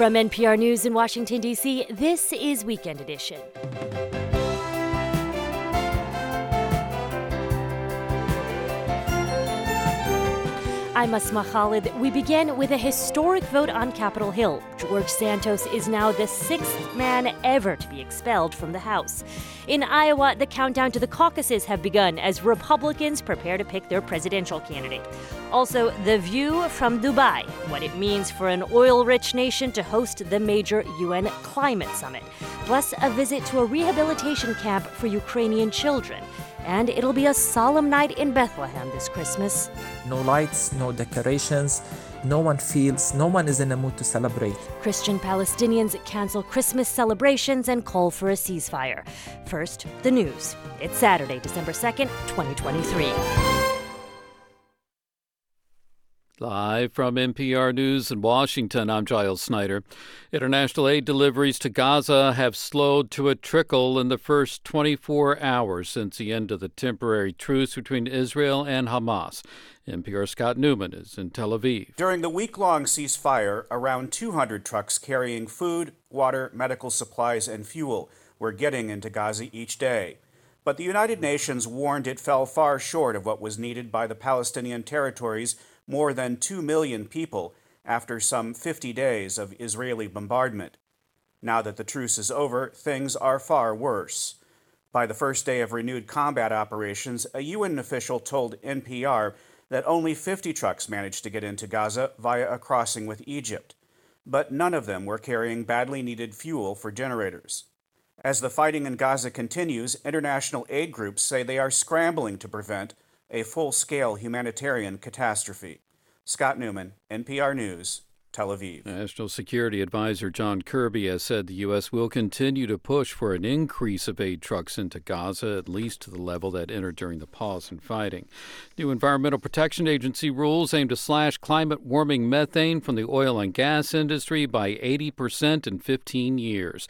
From NPR News in Washington, D.C., this is Weekend Edition. I'm Asma Khalid. We begin with a historic vote on Capitol Hill. George Santos is now the sixth man ever to be expelled from the House. In Iowa, the countdown to the caucuses have begun as Republicans prepare to pick their presidential candidate. Also, the view from Dubai, what it means for an oil rich nation to host the major UN climate summit, plus a visit to a rehabilitation camp for Ukrainian children and it'll be a solemn night in Bethlehem this Christmas. No lights, no decorations. No one feels, no one is in the mood to celebrate. Christian Palestinians cancel Christmas celebrations and call for a ceasefire. First, the news. It's Saturday, December 2nd, 2023. Live from NPR News in Washington, I'm Giles Snyder. International aid deliveries to Gaza have slowed to a trickle in the first 24 hours since the end of the temporary truce between Israel and Hamas. NPR Scott Neuman is in Tel Aviv. During the week long ceasefire, around 200 trucks carrying food, water, medical supplies, and fuel were getting into Gaza each day. But the United Nations warned it fell far short of what was needed by the Palestinian territories more than 2 million people after some 50 days of Israeli bombardment. Now that the truce is over, things are far worse. By the first day of renewed combat operations, a UN official told NPR that only 50 trucks managed to get into Gaza via a crossing with Egypt. But none of them were carrying badly needed fuel for generators. As the fighting in Gaza continues, international aid groups say they are scrambling to prevent a full scale humanitarian catastrophe. Scott Neuman, NPR News, Tel Aviv. National Security Advisor John Kirby has said the U.S. will continue to push for an increase of aid trucks into Gaza, at least to the level that entered during the pause in fighting. New Environmental Protection Agency rules aim to slash climate warming methane from the oil and gas industry by 80% in 15 years.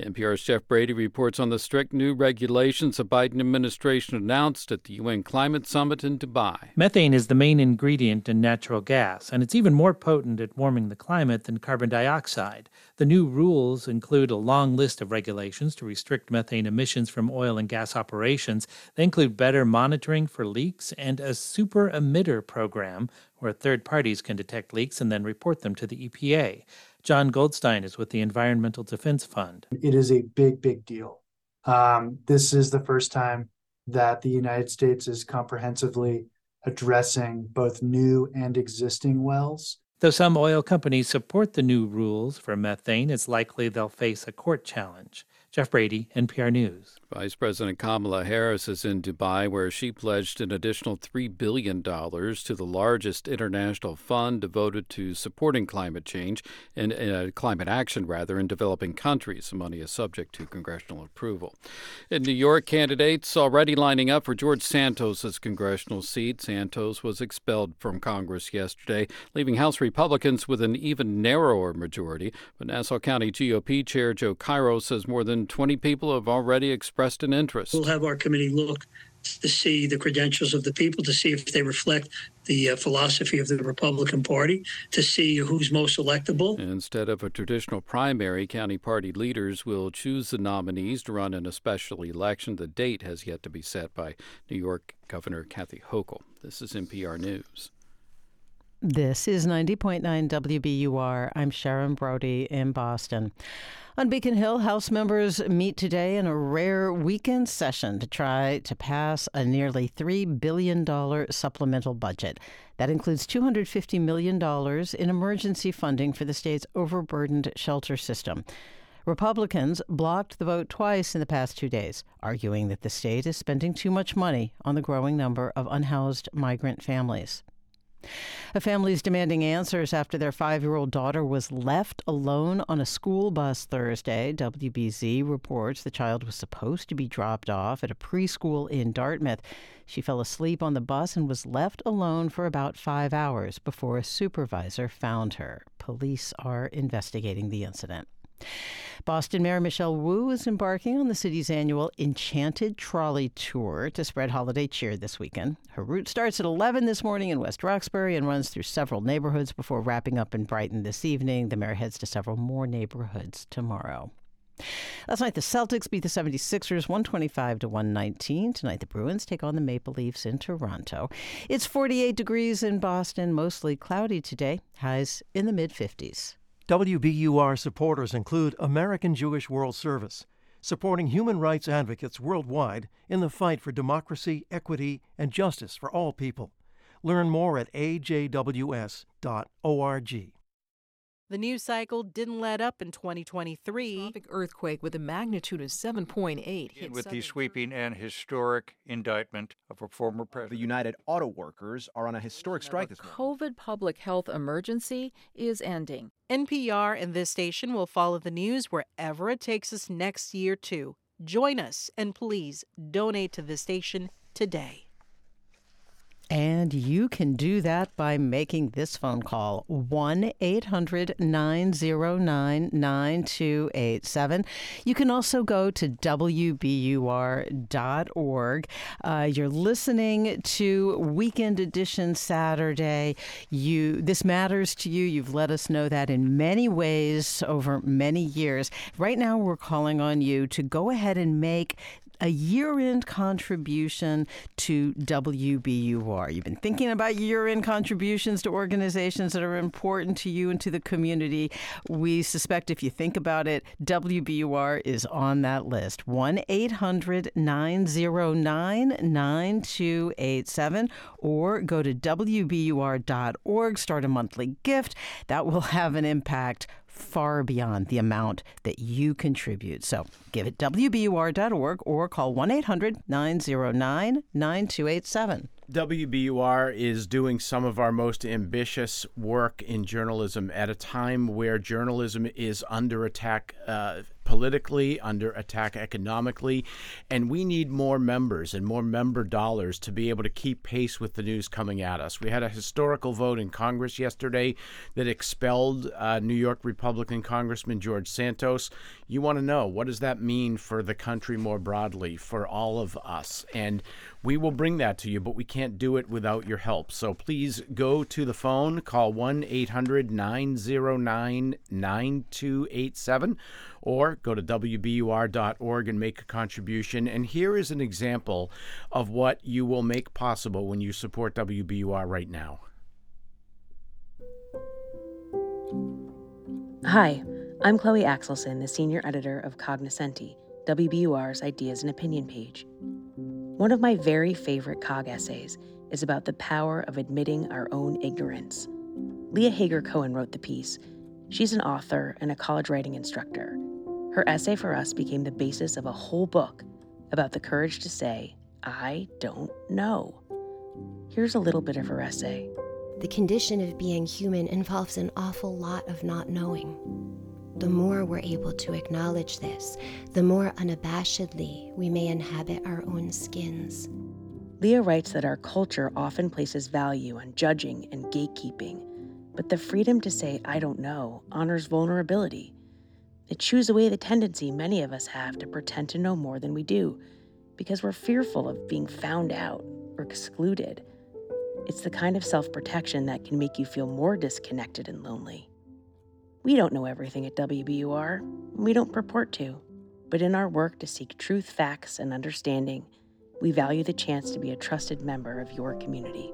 NPR's Jeff Brady reports on the strict new regulations the Biden administration announced at the UN Climate Summit in Dubai. Methane is the main ingredient in natural gas, and it's even more potent at warming the climate than carbon dioxide. The new rules include a long list of regulations to restrict methane emissions from oil and gas operations. They include better monitoring for leaks and a super emitter program where third parties can detect leaks and then report them to the EPA. Jon Goldstein is with the Environmental Defense Fund. It is a big, big deal. Um, this is the first time that the United States is comprehensively addressing both new and existing wells. Though some oil companies support the new rules for methane, it's likely they'll face a court challenge. Jeff Brady, NPR News. Vice President Kamala Harris is in Dubai, where she pledged an additional $3 billion to the largest international fund devoted to supporting climate change and uh, climate action, rather, in developing countries. The money is subject to congressional approval. In New York, candidates already lining up for George Santos's congressional seat. Santos was expelled from Congress yesterday, leaving House Republicans with an even narrower majority. But Nassau County GOP Chair Joe Cairo says more than 20 people have already expressed an interest. We'll have our committee look to see the credentials of the people, to see if they reflect the uh, philosophy of the Republican Party, to see who's most electable. Instead of a traditional primary, county party leaders will choose the nominees to run in a special election. The date has yet to be set by New York Governor Kathy Hochul. This is NPR News. This is 90.9 WBUR. I'm Sharon Brody in Boston. On Beacon Hill, House members meet today in a rare weekend session to try to pass a nearly $3 billion supplemental budget. That includes $250 million in emergency funding for the state's overburdened shelter system. Republicans blocked the vote twice in the past two days, arguing that the state is spending too much money on the growing number of unhoused migrant families. A family is demanding answers after their five year old daughter was left alone on a school bus Thursday. WBZ reports the child was supposed to be dropped off at a preschool in Dartmouth. She fell asleep on the bus and was left alone for about five hours before a supervisor found her. Police are investigating the incident. Boston Mayor Michelle Wu is embarking on the city's annual Enchanted Trolley Tour to spread holiday cheer this weekend. Her route starts at 11 this morning in West Roxbury and runs through several neighborhoods before wrapping up in Brighton this evening. The mayor heads to several more neighborhoods tomorrow. Last night, the Celtics beat the 76ers 125 to 119. Tonight, the Bruins take on the Maple Leafs in Toronto. It's 48 degrees in Boston, mostly cloudy today, highs in the mid 50s. WBUR supporters include American Jewish World Service, supporting human rights advocates worldwide in the fight for democracy, equity, and justice for all people. Learn more at ajws.org. The news cycle didn't let up in 2023. earthquake with a magnitude of 7.8 hit with the sweeping and historic indictment of a former president. The United Auto Workers are on a historic strike this morning. COVID public health emergency is ending. NPR and this station will follow the news wherever it takes us next year too. Join us and please donate to the station today. And you can do that by making this phone call 1 800 909 9287. You can also go to WBUR.org. Uh, you're listening to Weekend Edition Saturday. You This matters to you. You've let us know that in many ways over many years. Right now, we're calling on you to go ahead and make a year end contribution to WBUR. You've been thinking about year end contributions to organizations that are important to you and to the community. We suspect if you think about it, WBUR is on that list. 1 800 909 9287 or go to WBUR.org, start a monthly gift. That will have an impact far beyond the amount that you contribute. So give it WBUR.org or call 1 800 909 9287. WBUR is doing some of our most ambitious work in journalism at a time where journalism is under attack uh, politically, under attack economically, and we need more members and more member dollars to be able to keep pace with the news coming at us. We had a historical vote in Congress yesterday that expelled uh, New York Republican Congressman George Santos. You want to know what does that mean for the country more broadly, for all of us? And we will bring that to you, but we can't do it without your help. So please go to the phone, call 1 800 909 9287, or go to WBUR.org and make a contribution. And here is an example of what you will make possible when you support WBUR right now. Hi, I'm Chloe Axelson, the senior editor of Cognoscenti, WBUR's Ideas and Opinion page. One of my very favorite COG essays is about the power of admitting our own ignorance. Leah Hager Cohen wrote the piece. She's an author and a college writing instructor. Her essay for us became the basis of a whole book about the courage to say, I don't know. Here's a little bit of her essay. The condition of being human involves an awful lot of not knowing. The more we're able to acknowledge this, the more unabashedly we may inhabit our own skins. Leah writes that our culture often places value on judging and gatekeeping, but the freedom to say, I don't know, honors vulnerability. It chews away the tendency many of us have to pretend to know more than we do because we're fearful of being found out or excluded. It's the kind of self protection that can make you feel more disconnected and lonely. We don't know everything at WBUR, we don't purport to. But in our work to seek truth, facts, and understanding, we value the chance to be a trusted member of your community.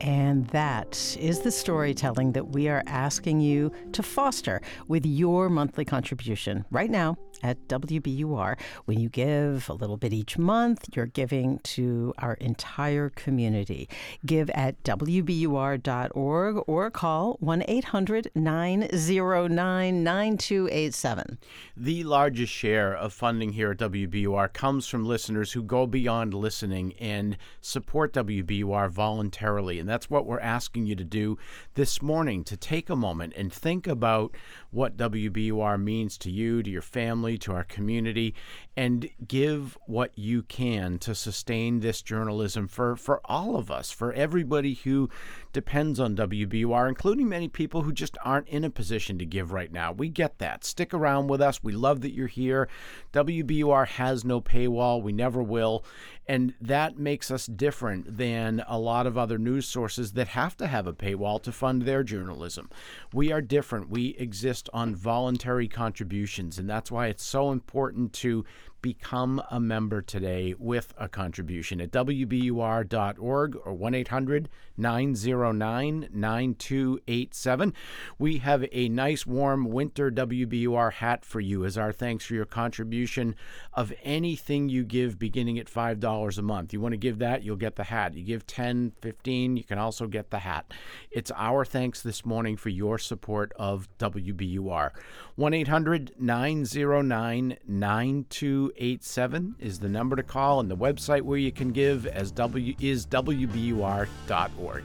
And that is the storytelling that we are asking you to foster with your monthly contribution right now at WBUR. When you give a little bit each month, you're giving to our entire community. Give at WBUR.org or call 1 800 909 9287. The largest share of funding here at WBUR comes from listeners who go beyond listening and support WBUR voluntarily. And that's what we're asking you to do this morning to take a moment and think about what WBUR means to you, to your family, to our community, and give what you can to sustain this journalism for, for all of us, for everybody who depends on WBUR, including many people who just aren't in a position to give right now. We get that. Stick around with us. We love that you're here. WBUR has no paywall. We never will. And that makes us different than a lot of other news sources that have to have a paywall to fund their journalism. We are different. We exist on voluntary contributions, and that's why it's so important to become a member today with a contribution at WBUR.org or 1 800 909 9287. We have a nice, warm winter WBUR hat for you as our thanks for your contribution of anything you give beginning at $5 a month. You want to give that, you'll get the hat. You give 10, 15, you can also get the hat. It's our thanks this morning for your support of WBUR. 1 800 909 9287 is the number to call, and the website where you can give as w is wbur.org.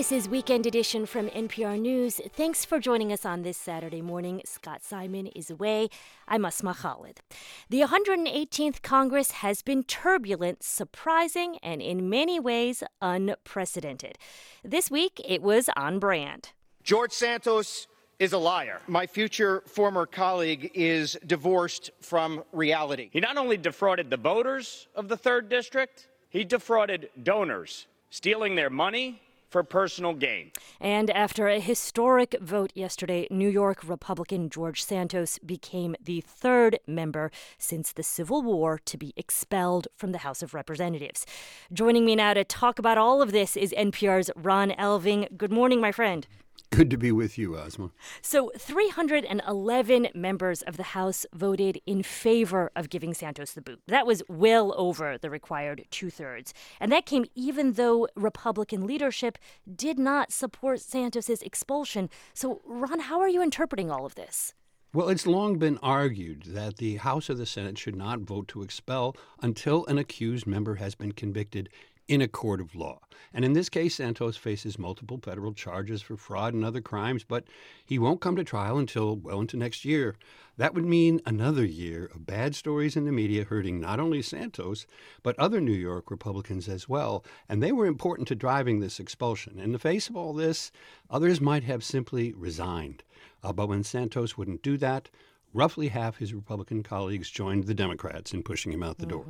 This is Weekend Edition from NPR News. Thanks for joining us on this Saturday morning. Scott Simon is away. I'm Asma Khalid. The 118th Congress has been turbulent, surprising, and in many ways unprecedented. This week, it was on brand. George Santos is a liar. My future former colleague is divorced from reality. He not only defrauded the voters of the 3rd District, he defrauded donors, stealing their money for personal gain. And after a historic vote yesterday, New York Republican George Santos became the third member since the Civil War to be expelled from the House of Representatives. Joining me now to talk about all of this is NPR's Ron Elving. Good morning, my friend. Good to be with you, Asma. So, 311 members of the House voted in favor of giving Santos the boot. That was well over the required two thirds. And that came even though Republican leadership did not support Santos's expulsion. So, Ron, how are you interpreting all of this? Well, it's long been argued that the House or the Senate should not vote to expel until an accused member has been convicted in a court of law. And in this case, Santos faces multiple federal charges for fraud and other crimes, but he won't come to trial until well into next year. That would mean another year of bad stories in the media hurting not only Santos, but other New York Republicans as well. And they were important to driving this expulsion. In the face of all this, others might have simply resigned. Uh, but when Santos wouldn't do that, roughly half his Republican colleagues joined the Democrats in pushing him out the door.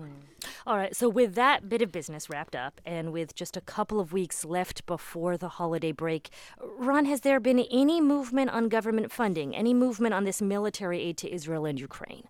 All right, so with that bit of business wrapped up and with just a couple of weeks left before the holiday break, Ron, has there been any movement on government funding, any movement on this military aid to Israel and Ukraine?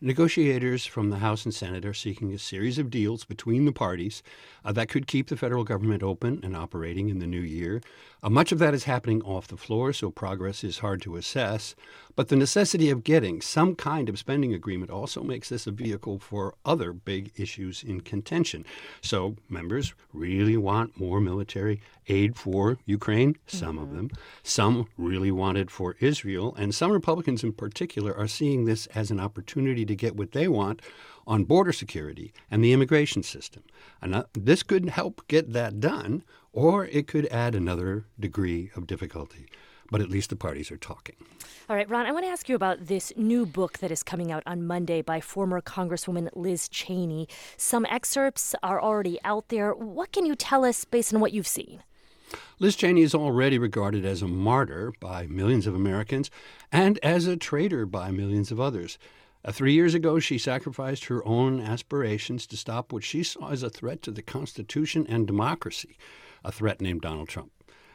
Negotiators from the House and Senate are seeking a series of deals between the parties uh, that could keep the federal government open and operating in the new year. Uh, much of that is happening off the floor, so progress is hard to assess. But the necessity of getting some kind of spending agreement also makes this a vehicle for other big issues in contention. So members really want more military aid for Ukraine, some mm-hmm. of them. Some really want it for Israel. And some Republicans in particular are seeing this as an opportunity to get what they want on border security and the immigration system. And uh, this could help get that done, or it could add another degree of difficulty. But at least the parties are talking. All right, Ron, I want to ask you about this new book that is coming out on Monday by former Congresswoman Liz Cheney. Some excerpts are already out there. What can you tell us based on what you've seen? Liz Cheney is already regarded as a martyr by millions of Americans and as a traitor by millions of others. Uh, three years ago, she sacrificed her own aspirations to stop what she saw as a threat to the Constitution and democracy, a threat named Donald Trump.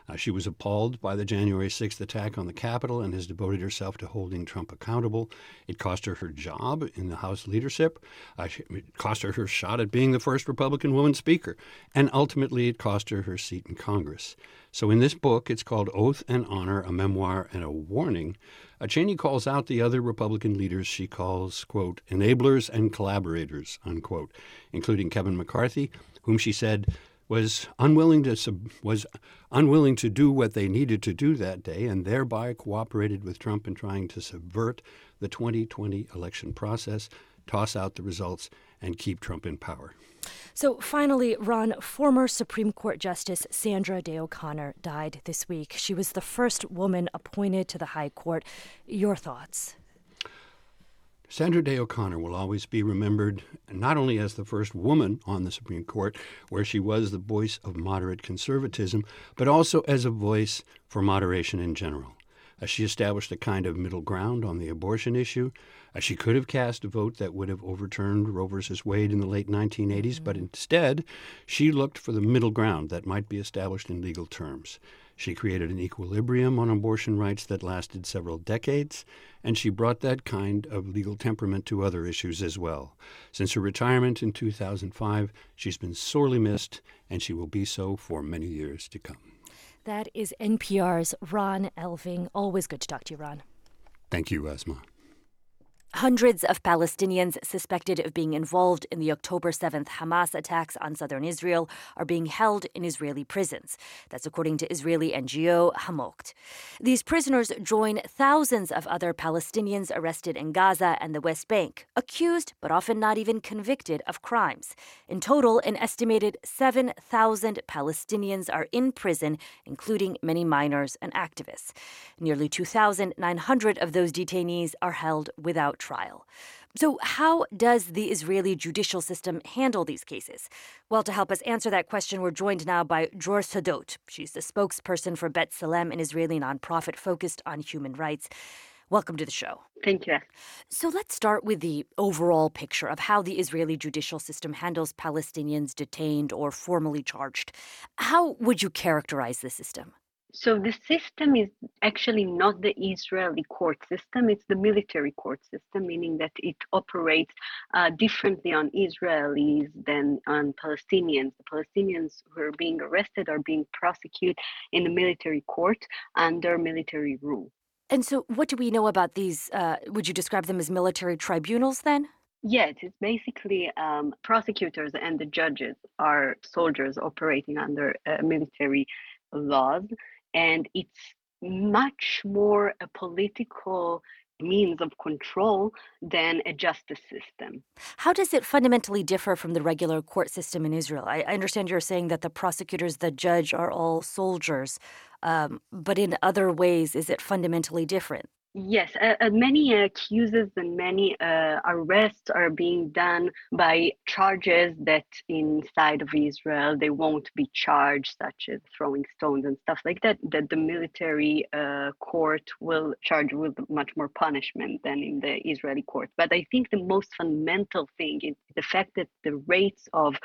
Uh, she was appalled by the January 6th attack on the Capitol and has devoted herself to holding Trump accountable. It cost her her job in the House leadership. Uh, it cost her her shot at being the first Republican woman speaker. And ultimately, it cost her her seat in Congress. So, in this book, it's called Oath and Honor A Memoir and a Warning. Uh, Cheney calls out the other Republican leaders she calls, quote, enablers and collaborators, unquote, including Kevin McCarthy, whom she said was unwilling to sub, was unwilling to do what they needed to do that day, and thereby cooperated with Trump in trying to subvert the 2020 election process, toss out the results, and keep Trump in power. So, finally, Ron, former Supreme Court Justice Sandra Day O'Connor died this week. She was the first woman appointed to the High Court. Your thoughts? Sandra Day O'Connor will always be remembered not only as the first woman on the Supreme Court, where she was the voice of moderate conservatism, but also as a voice for moderation in general. As she established a kind of middle ground on the abortion issue, as she could have cast a vote that would have overturned Roe v. Wade in the late 1980s, mm-hmm. but instead, she looked for the middle ground that might be established in legal terms. She created an equilibrium on abortion rights that lasted several decades, and she brought that kind of legal temperament to other issues as well. Since her retirement in 2005, she's been sorely missed, and she will be so for many years to come. That is NPR's Ron Elving. Always good to talk to you, Ron. Thank you, Asma. Hundreds of Palestinians suspected of being involved in the October 7th Hamas attacks on southern Israel are being held in Israeli prisons. That's according to Israeli NGO HaMoked. These prisoners join thousands of other Palestinians arrested in Gaza and the West Bank, accused but often not even convicted of crimes. In total, an estimated 7,000 Palestinians are in prison, including many minors and activists. Nearly 2,900 of those detainees are held without trial. So, how does the Israeli judicial system handle these cases? Well, to help us answer that question, we're joined now by Dror Sadot. She's the spokesperson for B'Tselem, an Israeli nonprofit focused on human rights. Welcome to the show. Thank you. So let's start with the overall picture of how the Israeli judicial system handles Palestinians detained or formally charged. How would you characterize the system? So the system is actually not the Israeli court system, it's the military court system, meaning that it operates uh, differently on Israelis than on Palestinians. The Palestinians who are being arrested are being prosecuted in the military court under military rule. And so, what do we know about these? Uh, would you describe them as military tribunals then? Yes, it's basically um, prosecutors and the judges are soldiers operating under uh, military laws and it's much more a political means of control than a justice system. How does it fundamentally differ from the regular court system in Israel? I, understand you're saying that the prosecutors, the judge are all soldiers, um, but in other ways, is it fundamentally different? Yes, uh, uh, many accuses and many uh, arrests are being done by charges that inside of Israel they won't be charged, such as throwing stones and stuff like that. That the military uh, court will charge with much more punishment than in the Israeli court. But I think the most fundamental thing is the fact that the rates of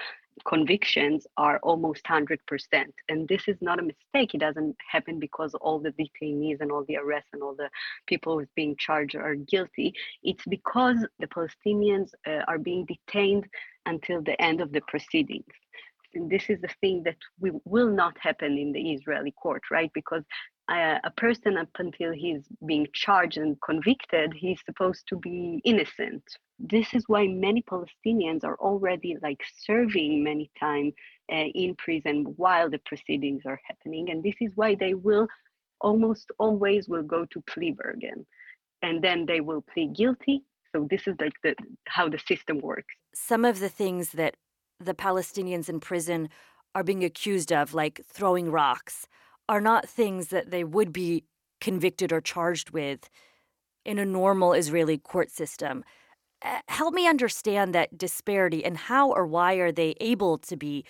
convictions are almost 100%. And this is not a mistake. It doesn't happen because all the detainees and all the arrests and all the people who's being charged are guilty. It's because the Palestinians uh, are being detained until the end of the proceedings. And this is the thing that we, will not happen in the Israeli court, right? Because a person, up until he's being charged and convicted, he's supposed to be innocent, this is why many Palestinians are already like serving many time uh, in prison while the proceedings are happening, and this is why they will almost always will go to plea bargain, and then they will plead guilty. So this is like the how the system works. Some of the things that the Palestinians in prison are being accused of, like throwing rocks, are not things that they would be convicted or charged with in a normal Israeli court system. Uh, help me understand that disparity and how or why are they able to be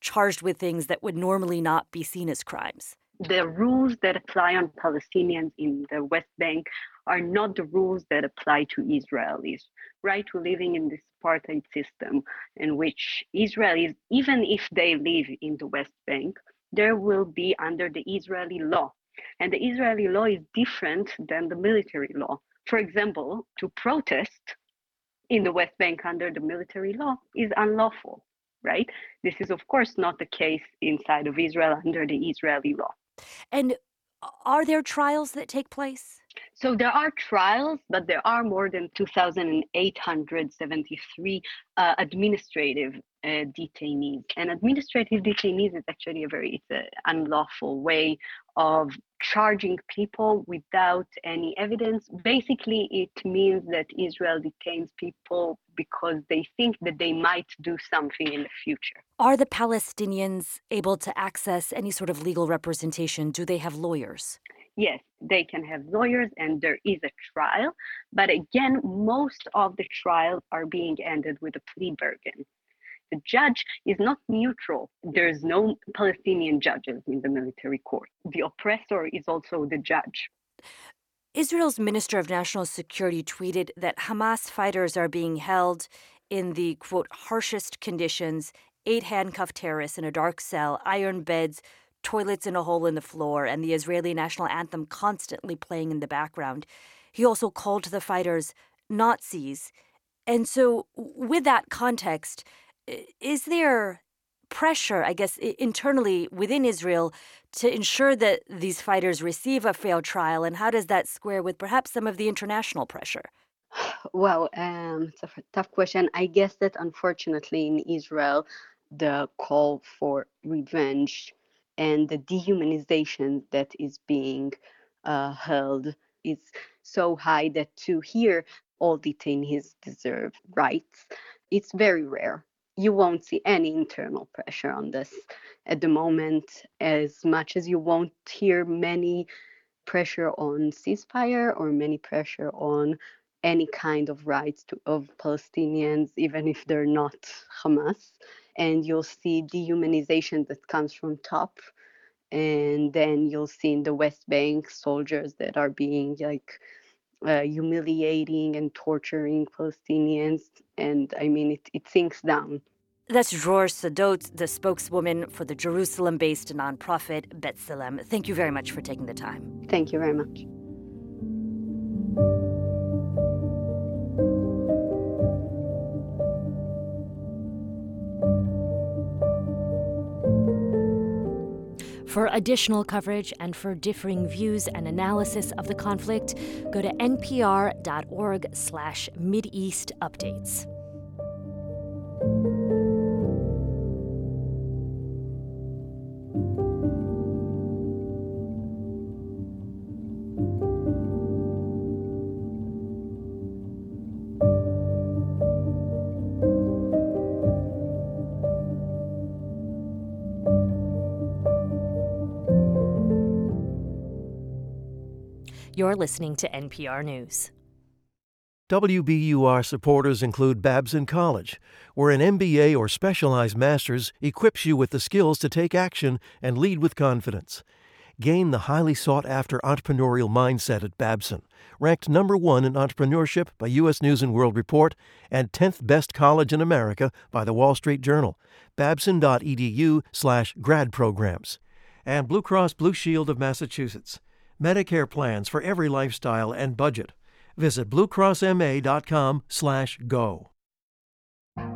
charged with things that would normally not be seen as crimes? The rules that apply on Palestinians in the West Bank are not the rules that apply to Israelis, right? We're living in this apartheid system in which Israelis, even if they live in the West Bank, there will be under the Israeli law. And the Israeli law is different than the military law. For example, to protest in the West Bank under the military law is unlawful, right? This is, of course, not the case inside of Israel under the Israeli law. And are there trials that take place? So there are trials, but there are more than 2,873 uh, administrative uh, detainees. And administrative detainees is actually a very it's an unlawful way of charging people without any evidence. Basically, it means that Israel detains people because they think that they might do something in the future. Are the Palestinians able to access any sort of legal representation? Do they have lawyers? Yes, they can have lawyers and there is a trial. But again, most of the trials are being ended with a plea bargain the judge is not neutral. There's no Palestinian judges in the military court. The oppressor is also the judge. Israel's Minister of National Security tweeted that Hamas fighters are being held in the quote harshest conditions eight handcuffed terrorists in a dark cell, iron beds, toilets in a hole in the floor, and the Israeli national anthem constantly playing in the background. He also called the fighters Nazis. And so, with that context, is there pressure, I guess, internally within Israel to ensure that these fighters receive a fair trial? And how does that square with perhaps some of the international pressure? Well, um, it's a tough question. I guess that unfortunately in Israel, the call for revenge and the dehumanization that is being uh, held is so high that to hear all detainees deserve rights, it's very rare you won't see any internal pressure on this at the moment, as much as you won't hear many pressure on ceasefire or many pressure on any kind of rights to, of Palestinians, even if they're not Hamas. And you'll see dehumanization that comes from top. And then you'll see in the West Bank soldiers that are being like uh, humiliating and torturing Palestinians. And I mean, it, it sinks down. That's Dror Sadot, the spokeswoman for the Jerusalem based nonprofit B'Tselem. Thank you very much for taking the time. Thank you very much. For additional coverage and for differing views and analysis of the conflict, go to npr.org You're listening to NPR News. WBUR supporters include Babson College, where an MBA or specialized master's equips you with the skills to take action and lead with confidence. Gain the highly sought after entrepreneurial mindset at Babson, ranked number one in entrepreneurship by U.S. News and World Report and 10th best college in America by the Wall Street Journal. Babson.edu slash grad programs. And Blue Cross Blue Shield of Massachusetts Medicare plans for every lifestyle and budget. Visit bluecrossma.com/go.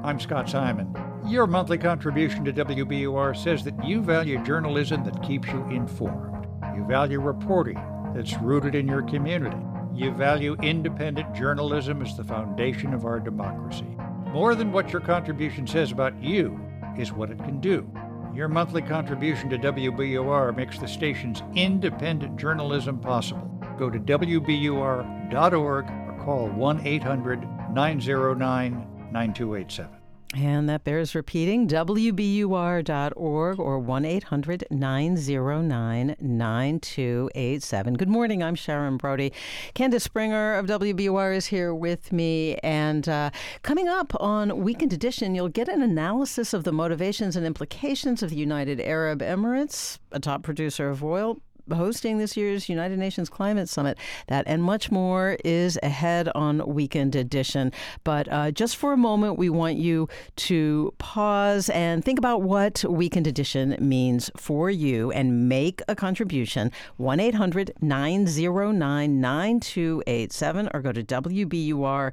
I'm Scott Simon. Your monthly contribution to WBUR says that you value journalism that keeps you informed. You value reporting that's rooted in your community. You value independent journalism as the foundation of our democracy. More than what your contribution says about you is what it can do. Your monthly contribution to WBUR makes the station's independent journalism possible. Go to WBUR.org or call 1 800 909 9287. And that bears repeating WBUR.org or 1 800 909 9287. Good morning. I'm Sharon Brody. Candace Springer of WBUR is here with me. And uh, coming up on Weekend Edition, you'll get an analysis of the motivations and implications of the United Arab Emirates, a top producer of oil hosting this year's United Nations Climate Summit. That and much more is ahead on Weekend Edition. But uh, just for a moment, we want you to pause and think about what Weekend Edition means for you and make a contribution. 1 800 909 9287 or go to WBUR.org.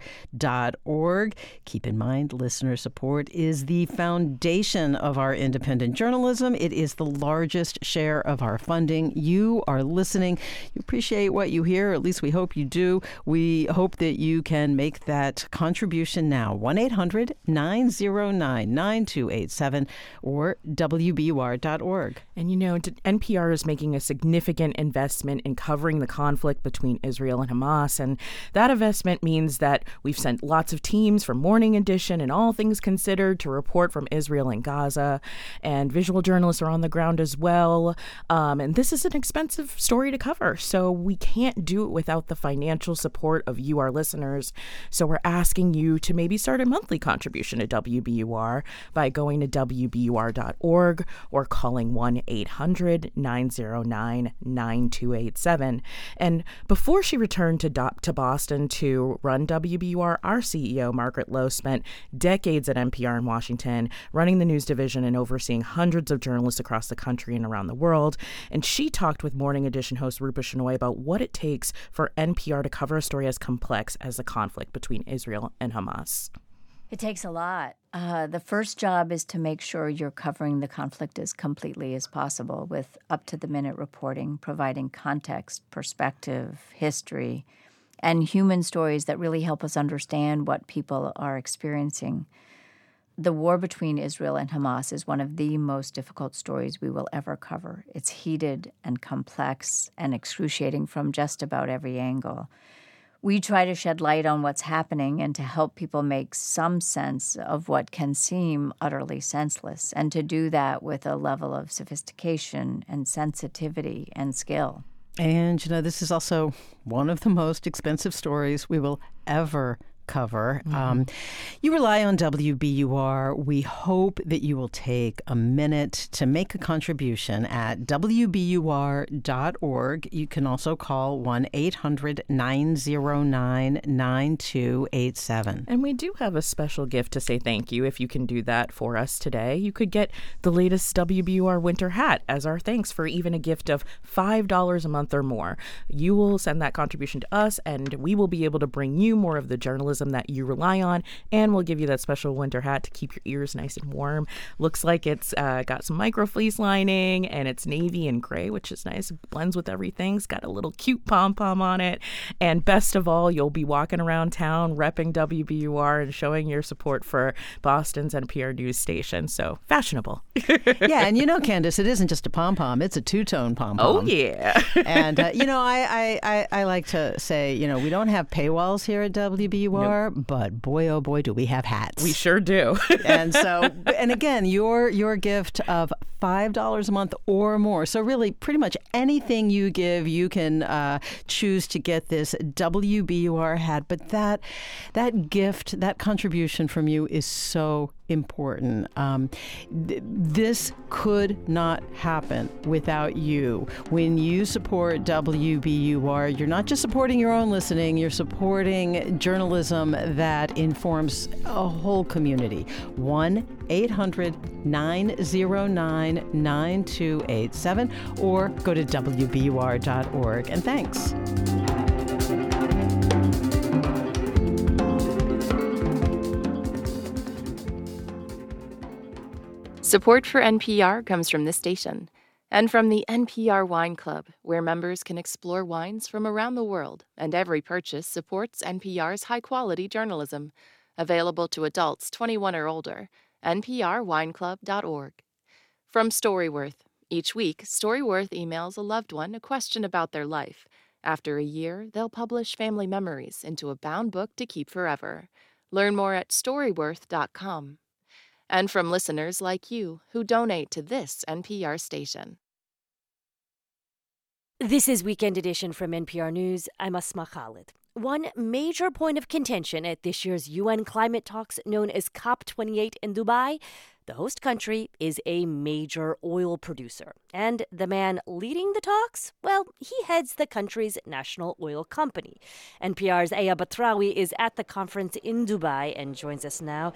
Keep in mind, listener support is the foundation of our independent journalism, it is the largest share of our funding. You you are listening. You appreciate what you hear, at least we hope you do. We hope that you can make that contribution now. 1 800 909 9287 or WBUR.org. And you know, NPR is making a significant investment in covering the conflict between Israel and Hamas. And that investment means that we've sent lots of teams from Morning Edition and All Things Considered to report from Israel and Gaza. And visual journalists are on the ground as well. Um, and this is an expensive story to cover. So we can't do it without the financial support of you, our listeners. So we're asking you to maybe start a monthly contribution to WBUR by going to WBUR.org or calling 1 800 909 9287. And before she returned to, Do- to Boston to run WBUR, our CEO, Margaret Low, spent decades at NPR in Washington, running the news division and overseeing hundreds of journalists across the country and around the world. And she talked with Morning Edition host Rupa Shenoy about what it takes for NPR to cover a story as complex as the conflict between Israel and Hamas. It takes a lot. Uh, the first job is to make sure you're covering the conflict as completely as possible with up to the minute reporting, providing context, perspective, history, and human stories that really help us understand what people are experiencing. The war between Israel and Hamas is one of the most difficult stories we will ever cover. It's heated and complex and excruciating from just about every angle we try to shed light on what's happening and to help people make some sense of what can seem utterly senseless, and to do that with a level of sophistication and sensitivity and skill. And, you know, this is also one of the most expensive stories we will ever cover. Mm-hmm. Um, you rely on WBUR. We hope that you will take a minute to make a contribution at WBUR.org. You can also call 1 800 909 9287. And we do have a special gift to say thank you if you can do that for us today. You could get the latest WBUR winter hat as our thanks for even a gift of $5 a month or more. You will send that contribution to us, and we will be able to bring you more of the journalism that you rely on, and we'll give you that special winter hat to keep your ears nice and warm. Looks like it's uh, got some micro fleece lining, and it's navy and gray, which is nice. It blends with everything. It's got a little cute pom pom on it, and best of all, you'll be walking around town repping WBUR and showing your support for Boston's NPR news station. So fashionable. yeah, and you know, Candace, it isn't just a pom pom; it's a two tone pom pom. Oh yeah. and uh, you know, I, I I like to say, you know, we don't have paywalls here at WBUR but boy, oh boy, do we have hats. We sure do. and so, and again, your your gift of five dollars a month or more. So really, pretty much anything you give, you can uh, choose to get this WBUR hat. But that that gift, that contribution from you is so important. Um, th- this could not happen without you. When you support WBUR, you're not just supporting your own listening, you're supporting journalism that informs a whole community. 1 800 909 9287 or go to WBUR.org. And thanks. Support for NPR comes from this station and from the NPR Wine Club, where members can explore wines from around the world, and every purchase supports NPR's high quality journalism. Available to adults 21 or older. NPRWineClub.org. From Storyworth. Each week, Storyworth emails a loved one a question about their life. After a year, they'll publish family memories into a bound book to keep forever. Learn more at storyworth.com and from listeners like you who donate to this NPR station. This is Weekend Edition from NPR News. I'm Asma Khalid. One major point of contention at this year's UN climate talks, known as COP28 in Dubai, the host country is a major oil producer. And the man leading the talks? Well, he heads the country's national oil company. NPR's Aya Batrawi is at the conference in Dubai and joins us now.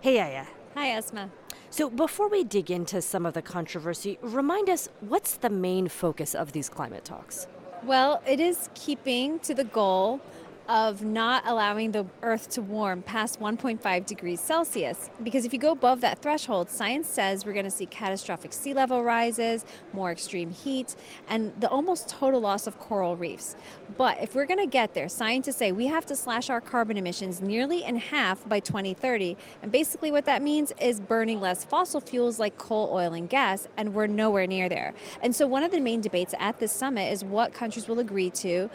Hey, Aya, Hi, Asma. So, before we dig into some of the controversy, remind us what's the main focus of these climate talks? Well, it is keeping to the goal of not allowing the Earth to warm past 1.5 degrees Celsius. Because if you go above that threshold, science says we're going to see catastrophic sea level rises, more extreme heat, and the almost total loss of coral reefs. But if we're going to get there, scientists say we have to slash our carbon emissions nearly in half by 2030. And basically, what that means is burning less fossil fuels like coal, oil, and gas, and we're nowhere near there. And so, one of the main debates at this summit is what countries will agree to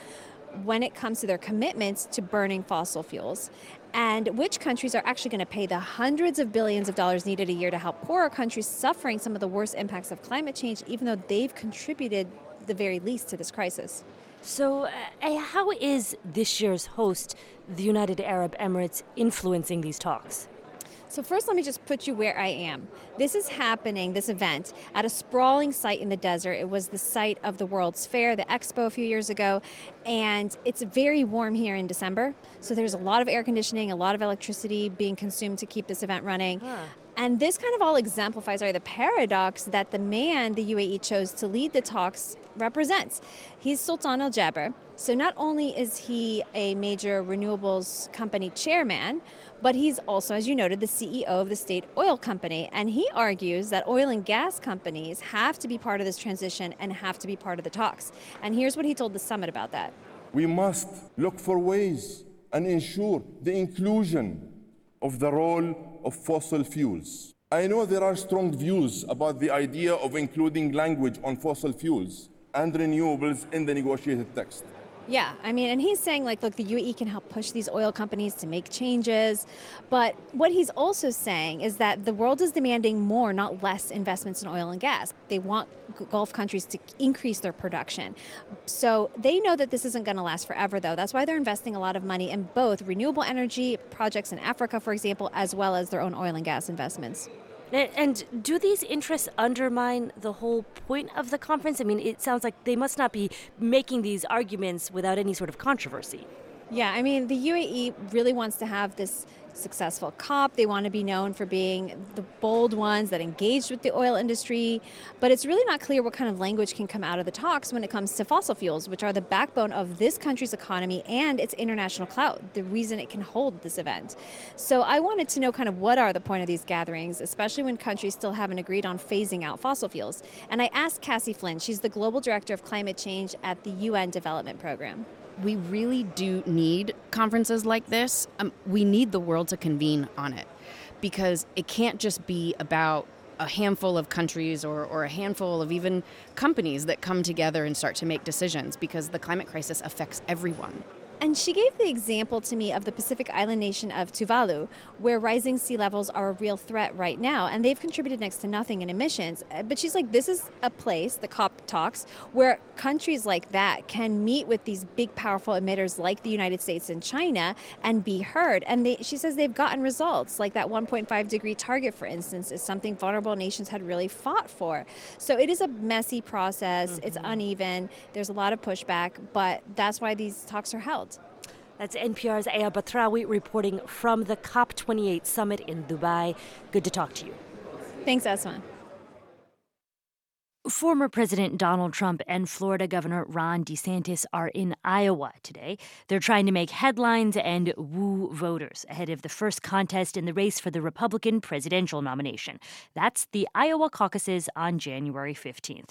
when it comes to their commitments to burning fossil fuels and which countries are actually going to pay the hundreds of billions of dollars needed a year to help poorer countries suffering some of the worst impacts of climate change, even though they've contributed the very least to this crisis. So, uh, how is this year's host, the United Arab Emirates, influencing these talks? So, first, let me just put you where I am. This is happening, this event, at a sprawling site in the desert. It was the site of the World's Fair, the expo a few years ago, and it's very warm here in December. So, there's a lot of air conditioning, a lot of electricity being consumed to keep this event running. Huh. And this kind of all exemplifies sorry, the paradox that the man the UAE chose to lead the talks represents. He's Sultan Al Jaber. So not only is he a major renewables company chairman, but he's also, as you noted, the CEO of the state oil company. And he argues that oil and gas companies have to be part of this transition and have to be part of the talks. And here's what he told the summit about that. We must look for ways and ensure the inclusion of the role of fossil fuels. I know there are strong views about the idea of including language on fossil fuels and renewables in the negotiated text. Yeah, I mean, and he's saying, like, look, the UAE can help push these oil companies to make changes. But what he's also saying is that the world is demanding more, not less, investments in oil and gas. They want Gulf countries to increase their production. So they know that this isn't going to last forever, though. That's why they're investing a lot of money in both renewable energy projects in Africa, for example, as well as their own oil and gas investments. And do these interests undermine the whole point of the conference? I mean, it sounds like they must not be making these arguments without any sort of controversy. Yeah, I mean, the UAE really wants to have this successful COP. They want to be known for being the bold ones that engaged with the oil industry. But it's really not clear what kind of language can come out of the talks when it comes to fossil fuels, which are the backbone of this country's economy and its international clout, the reason it can hold this event. So I wanted to know kind of what are the point of these gatherings, especially when countries still haven't agreed on phasing out fossil fuels. And I asked Cassie Flynn, she's the global director of climate change at the UN Development Program we really do need conferences like this. Um, we need the world to convene on it because it can't just be about a handful of countries or, or a handful of even companies that come together and start to make decisions because the climate crisis affects everyone. And she gave the example to me of the Pacific island nation of Tuvalu, where rising sea levels are a real threat right now, and they've contributed next to nothing in emissions. Uh, but she's like, this is a place, the COP talks, where countries like that can meet with these big, powerful emitters like the United States and China and be heard. And they, she says they've gotten results, like that 1.5 degree target, for instance, is something vulnerable nations had really fought for. So it is a messy process, mm-hmm. it's uneven, there's a lot of pushback, but that's why these talks are held. That's NPR's Aya Batrawi reporting from the COP28 summit in Dubai. Good to talk to you. Thanks, Asma. Former President Donald Trump and Florida Governor Ron DeSantis are in Iowa today. They're trying to make headlines and woo voters ahead of the first contest in the race for the Republican presidential nomination. That's the Iowa caucuses on January 15th.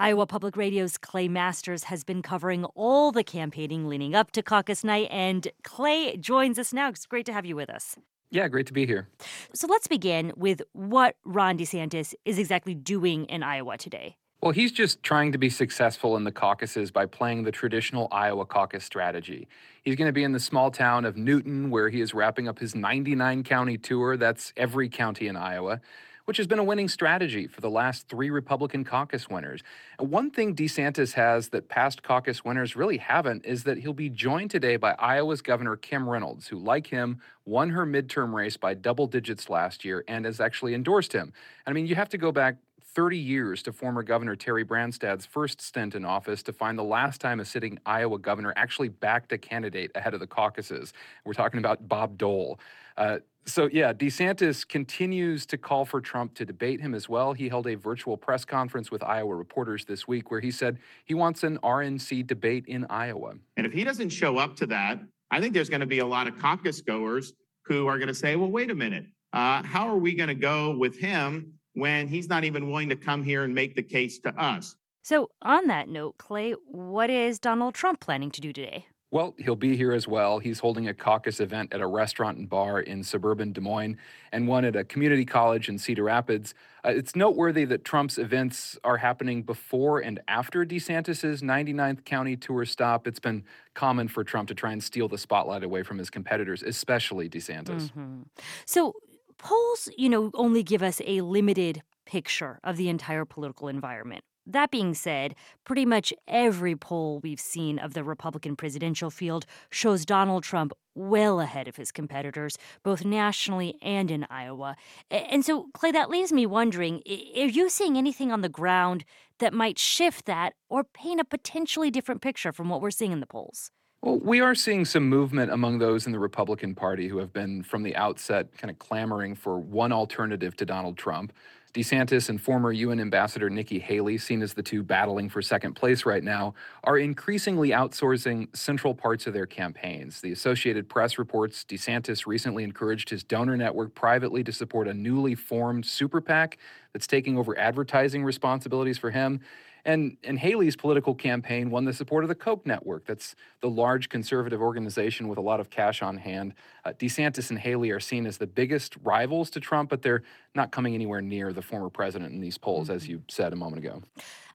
Iowa Public Radio's Clay Masters has been covering all the campaigning leading up to caucus night, and Clay joins us now. It's great to have you with us. Yeah, great to be here. So let's begin with what Ron DeSantis is exactly doing in Iowa today. Well, he's just trying to be successful in the caucuses by playing the traditional Iowa caucus strategy. He's going to be in the small town of Newton, where he is wrapping up his 99 county tour. That's every county in Iowa which has been a winning strategy for the last three Republican caucus winners. One thing DeSantis has that past caucus winners really haven't is that he'll be joined today by Iowa's Governor Kim Reynolds, who, like him, won her midterm race by double digits last year and has actually endorsed him. I mean, you have to go back 30 years to former Governor Terry Branstad's first stint in office to find the last time a sitting Iowa governor actually backed a candidate ahead of the caucuses. We're talking about Bob Dole. Uh, so, yeah, DeSantis continues to call for Trump to debate him as well. He held a virtual press conference with Iowa reporters this week where he said he wants an RNC debate in Iowa. And if he doesn't show up to that, I think there's going to be a lot of caucus goers who are going to say, well, wait a minute. Uh, how are we going to go with him when he's not even willing to come here and make the case to us? So, on that note, Clay, what is Donald Trump planning to do today? Well, he'll be here as well. He's holding a caucus event at a restaurant and bar in suburban Des Moines and one at a community college in Cedar Rapids. Uh, it's noteworthy that Trump's events are happening before and after DeSantis's 99th county tour stop. It's been common for Trump to try and steal the spotlight away from his competitors, especially DeSantis. Mm-hmm. So, polls, you know, only give us a limited picture of the entire political environment. That being said, pretty much every poll we've seen of the Republican presidential field shows Donald Trump well ahead of his competitors, both nationally and in Iowa. And so, Clay, that leaves me wondering are you seeing anything on the ground that might shift that or paint a potentially different picture from what we're seeing in the polls? Well, we are seeing some movement among those in the Republican Party who have been from the outset kind of clamoring for one alternative to Donald Trump. DeSantis and former UN Ambassador Nikki Haley, seen as the two battling for second place right now, are increasingly outsourcing central parts of their campaigns. The Associated Press reports DeSantis recently encouraged his donor network privately to support a newly formed super PAC that's taking over advertising responsibilities for him. And, and Haley's political campaign won the support of the Koch network. That's the large conservative organization with a lot of cash on hand. Uh, DeSantis and Haley are seen as the biggest rivals to Trump, but they're not coming anywhere near the former president in these polls, mm-hmm. as you said a moment ago.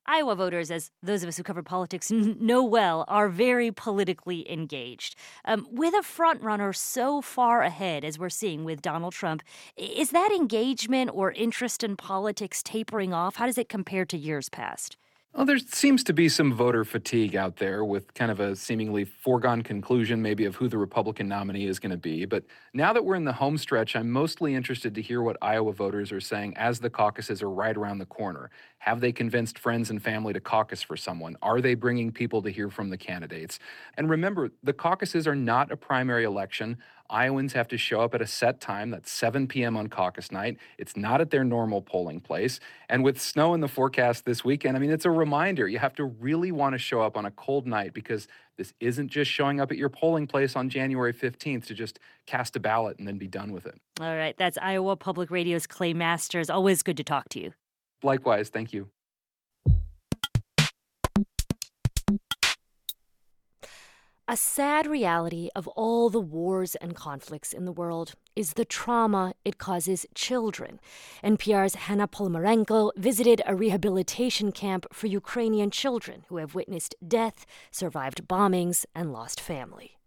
Iowa voters, as those of us who cover politics know well, are very politically engaged. Um, with a frontrunner so far ahead, as we're seeing with Donald Trump, is that engagement or interest in politics tapering off? How does it compare to years past? Well, there seems to be some voter fatigue out there with kind of a seemingly foregone conclusion, maybe, of who the Republican nominee is going to be. But now that we're in the home stretch, I'm mostly interested to hear what Iowa voters are saying as the caucuses are right around the corner. Have they convinced friends and family to caucus for someone? Are they bringing people to hear from the candidates? And remember, the caucuses are not a primary election. Iowans have to show up at a set time. That's 7 p.m. on caucus night. It's not at their normal polling place. And with snow in the forecast this weekend, I mean, it's a reminder you have to really want to show up on a cold night because this isn't just showing up at your polling place on January 15th to just cast a ballot and then be done with it. All right. That's Iowa Public Radio's Clay Masters. Always good to talk to you. Likewise. Thank you. A sad reality of all the wars and conflicts in the world is the trauma it causes children. NPR's Hanna Palamarenko visited a rehabilitation camp for Ukrainian children who have witnessed death, survived bombings, and lost family.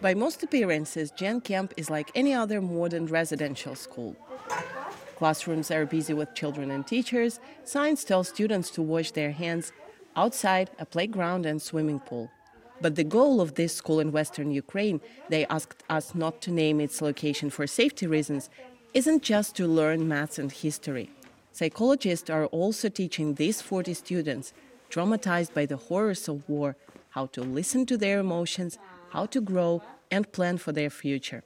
By most appearances, Gen Camp is like any other modern residential school. Classrooms are busy with children and teachers. Signs tell students to wash their hands outside a playground and swimming pool. But the goal of this school in western Ukraine, they asked us not to name its location for safety reasons, isn't just to learn maths and history. Psychologists are also teaching these 40 students, traumatized by the horrors of war, how to listen to their emotions, how to grow, and plan for their future.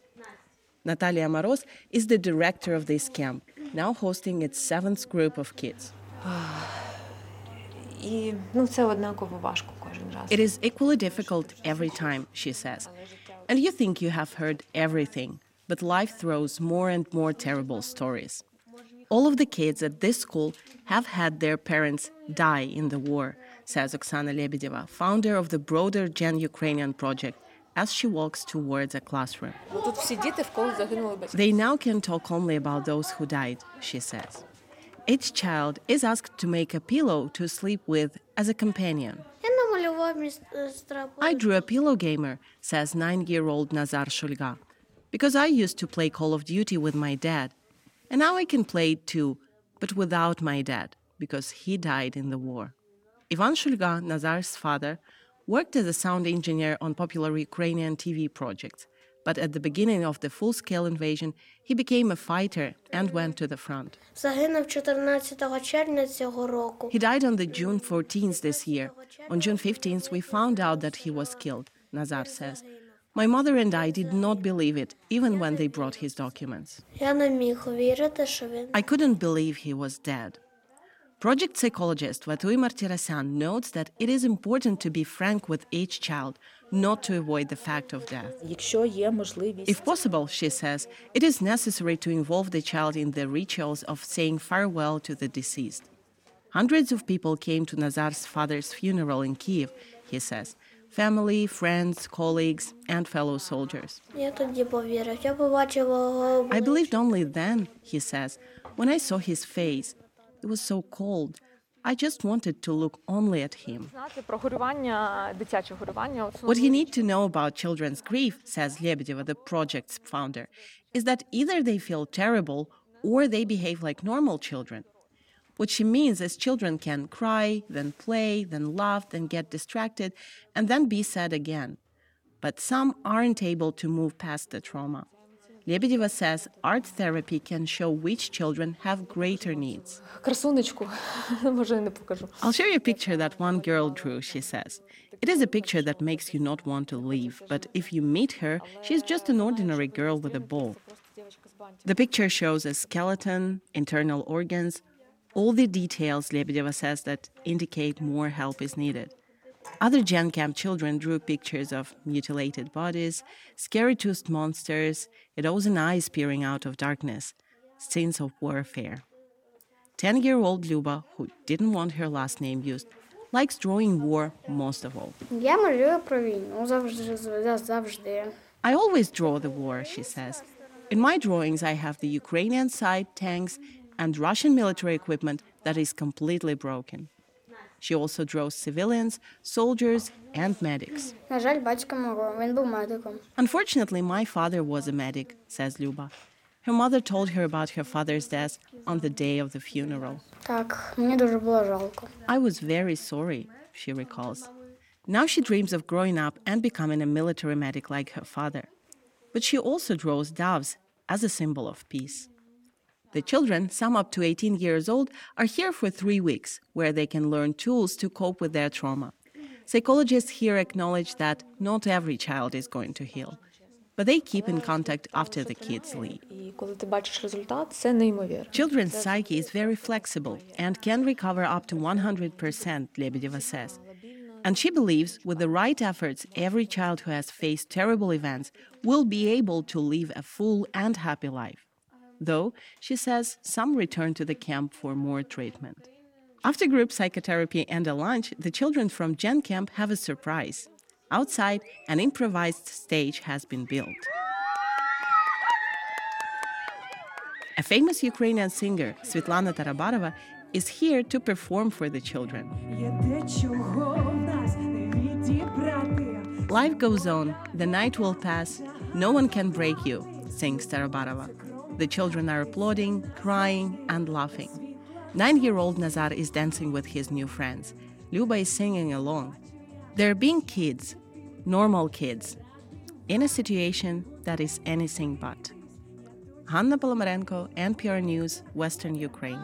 Natalia Moroz is the director of this camp, now hosting its seventh group of kids. It is equally difficult every time, she says. And you think you have heard everything, but life throws more and more terrible stories. All of the kids at this school have had their parents die in the war, says Oksana Lebedeva, founder of the broader Gen Ukrainian project as she walks towards a classroom. They now can talk only about those who died, she says. Each child is asked to make a pillow to sleep with as a companion. I drew a pillow gamer, says nine year old Nazar Shulga, because I used to play Call of Duty with my dad. And now I can play it too, but without my dad, because he died in the war. Ivan Shulga, Nazar's father, worked as a sound engineer on popular Ukrainian TV projects. But at the beginning of the full scale invasion, he became a fighter and went to the front. He died on the June 14th this year. On June 15th, we found out that he was killed, Nazar says. My mother and I did not believe it, even when they brought his documents. I couldn't believe he was dead. Project psychologist Vatui Martirosyan notes that it is important to be frank with each child not to avoid the fact of death. If possible, she says, it is necessary to involve the child in the rituals of saying farewell to the deceased. Hundreds of people came to Nazar's father's funeral in Kiev, he says family, friends, colleagues, and fellow soldiers. I believed only then, he says, when I saw his face. It was so cold. I just wanted to look only at him. What you need to know about children's grief, says Lebedeva, the project's founder, is that either they feel terrible or they behave like normal children. What she means is children can cry, then play, then laugh, then get distracted, and then be sad again. But some aren't able to move past the trauma. Lebedeva says art therapy can show which children have greater needs. I'll show you a picture that one girl drew, she says. It is a picture that makes you not want to leave, but if you meet her, she's just an ordinary girl with a ball. The picture shows a skeleton, internal organs, all the details, Lebedeva says, that indicate more help is needed. Other Gen Camp children drew pictures of mutilated bodies, scary toothed monsters, and eyes peering out of darkness, scenes of warfare. 10 year old Luba, who didn't want her last name used, likes drawing war most of all. I always draw the war, she says. In my drawings, I have the Ukrainian side, tanks, and Russian military equipment that is completely broken. She also draws civilians, soldiers, and medics. Unfortunately, my father was a medic, says Luba. Her mother told her about her father's death on the day of the funeral. I was very sorry, she recalls. Now she dreams of growing up and becoming a military medic like her father. But she also draws doves as a symbol of peace. The children, some up to 18 years old, are here for three weeks, where they can learn tools to cope with their trauma. Psychologists here acknowledge that not every child is going to heal, but they keep in contact after the kids leave. Children's psyche is very flexible and can recover up to 100%, Lebedeva says. And she believes with the right efforts, every child who has faced terrible events will be able to live a full and happy life though she says some return to the camp for more treatment. After group psychotherapy and a lunch, the children from Gen Camp have a surprise. Outside, an improvised stage has been built. A famous Ukrainian singer, Svetlana Tarabarova, is here to perform for the children. Life goes on, the night will pass, no one can break you, sings Tarabarova. The children are applauding, crying, and laughing. Nine year old Nazar is dancing with his new friends. Luba is singing along. They're being kids, normal kids, in a situation that is anything but. Hanna Palamarenko, NPR News, Western Ukraine.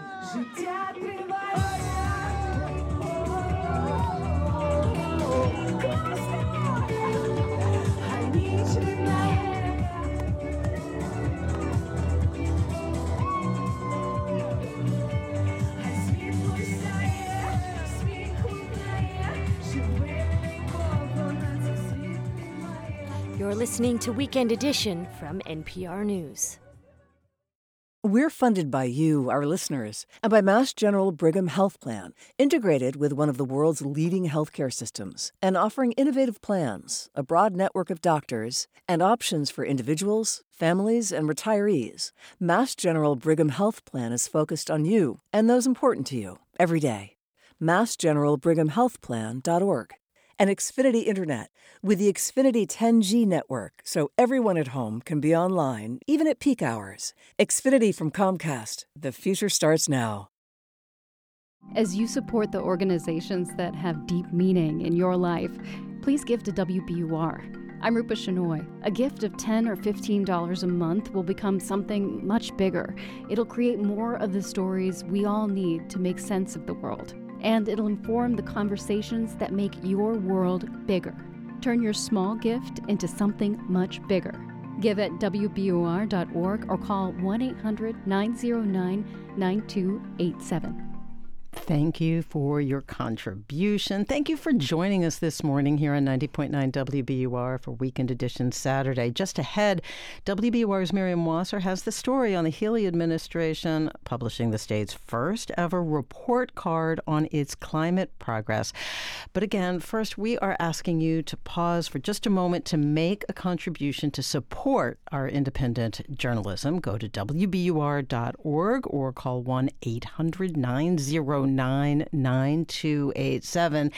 You're listening to Weekend Edition from NPR News. We're funded by you, our listeners, and by Mass General Brigham Health Plan, integrated with one of the world's leading healthcare systems and offering innovative plans, a broad network of doctors, and options for individuals, families, and retirees. Mass General Brigham Health Plan is focused on you and those important to you every day. MassGeneralBrighamHealthPlan.org and Xfinity Internet with the Xfinity 10G network so everyone at home can be online, even at peak hours. Xfinity from Comcast. The future starts now. As you support the organizations that have deep meaning in your life, please give to WBUR. I'm Rupa Shenoy. A gift of 10 or $15 a month will become something much bigger. It'll create more of the stories we all need to make sense of the world and it'll inform the conversations that make your world bigger. Turn your small gift into something much bigger. Give at WBUR.org or call 1 800 909 9287. Thank you for your contribution. Thank you for joining us this morning here on 90.9 WBUR for Weekend Edition Saturday. Just ahead, WBUR's Miriam Wasser has the story on the Healey administration publishing the state's first ever report card on its climate progress. But again, first, we are asking you to pause for just a moment to make a contribution to support our independent journalism. Go to WBUR.org or call 1 800 909 9287.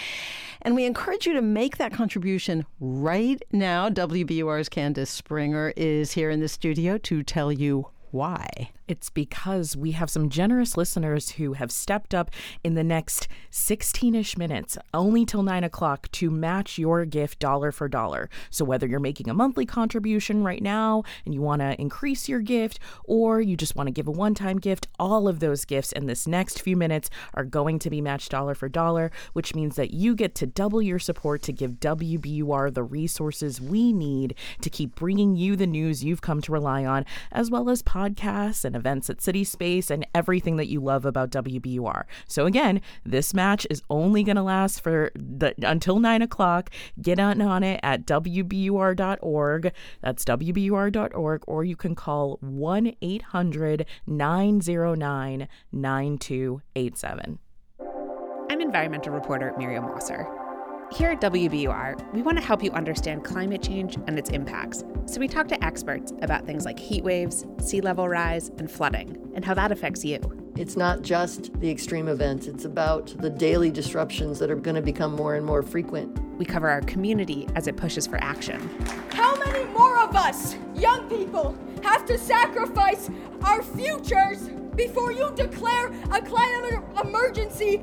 And we encourage you to make that contribution right now. WBUR's Candace Springer is here in the studio to tell you why. It's because we have some generous listeners who have stepped up in the next 16 ish minutes, only till 9 o'clock, to match your gift dollar for dollar. So, whether you're making a monthly contribution right now and you want to increase your gift, or you just want to give a one time gift, all of those gifts in this next few minutes are going to be matched dollar for dollar, which means that you get to double your support to give WBUR the resources we need to keep bringing you the news you've come to rely on, as well as podcasts and events at CitySpace and everything that you love about WBUR. So again, this match is only going to last for the until nine o'clock. Get on on it at WBUR.org. That's WBUR.org, or you can call 1 800 909 9287. I'm environmental reporter Miriam Wasser. Here at WBUR, we want to help you understand climate change and its impacts. So we talk to experts about things like heat waves, sea level rise, and flooding, and how that affects you. It's not just the extreme events, it's about the daily disruptions that are going to become more and more frequent. We cover our community as it pushes for action. How many more of us, young people, have to sacrifice our futures before you declare a climate emergency?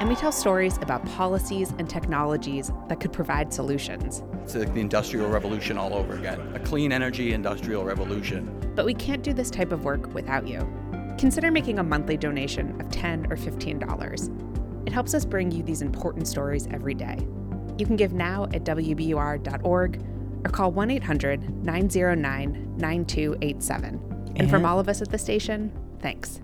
And we tell stories about policies and technologies that could provide solutions. It's like the Industrial Revolution all over again, a clean energy industrial revolution. But we can't do this type of work without you. Consider making a monthly donation of 10 or $15. It helps us bring you these important stories every day. You can give now at WBUR.org or call 1 800 909 9287. And from all of us at the station, thanks.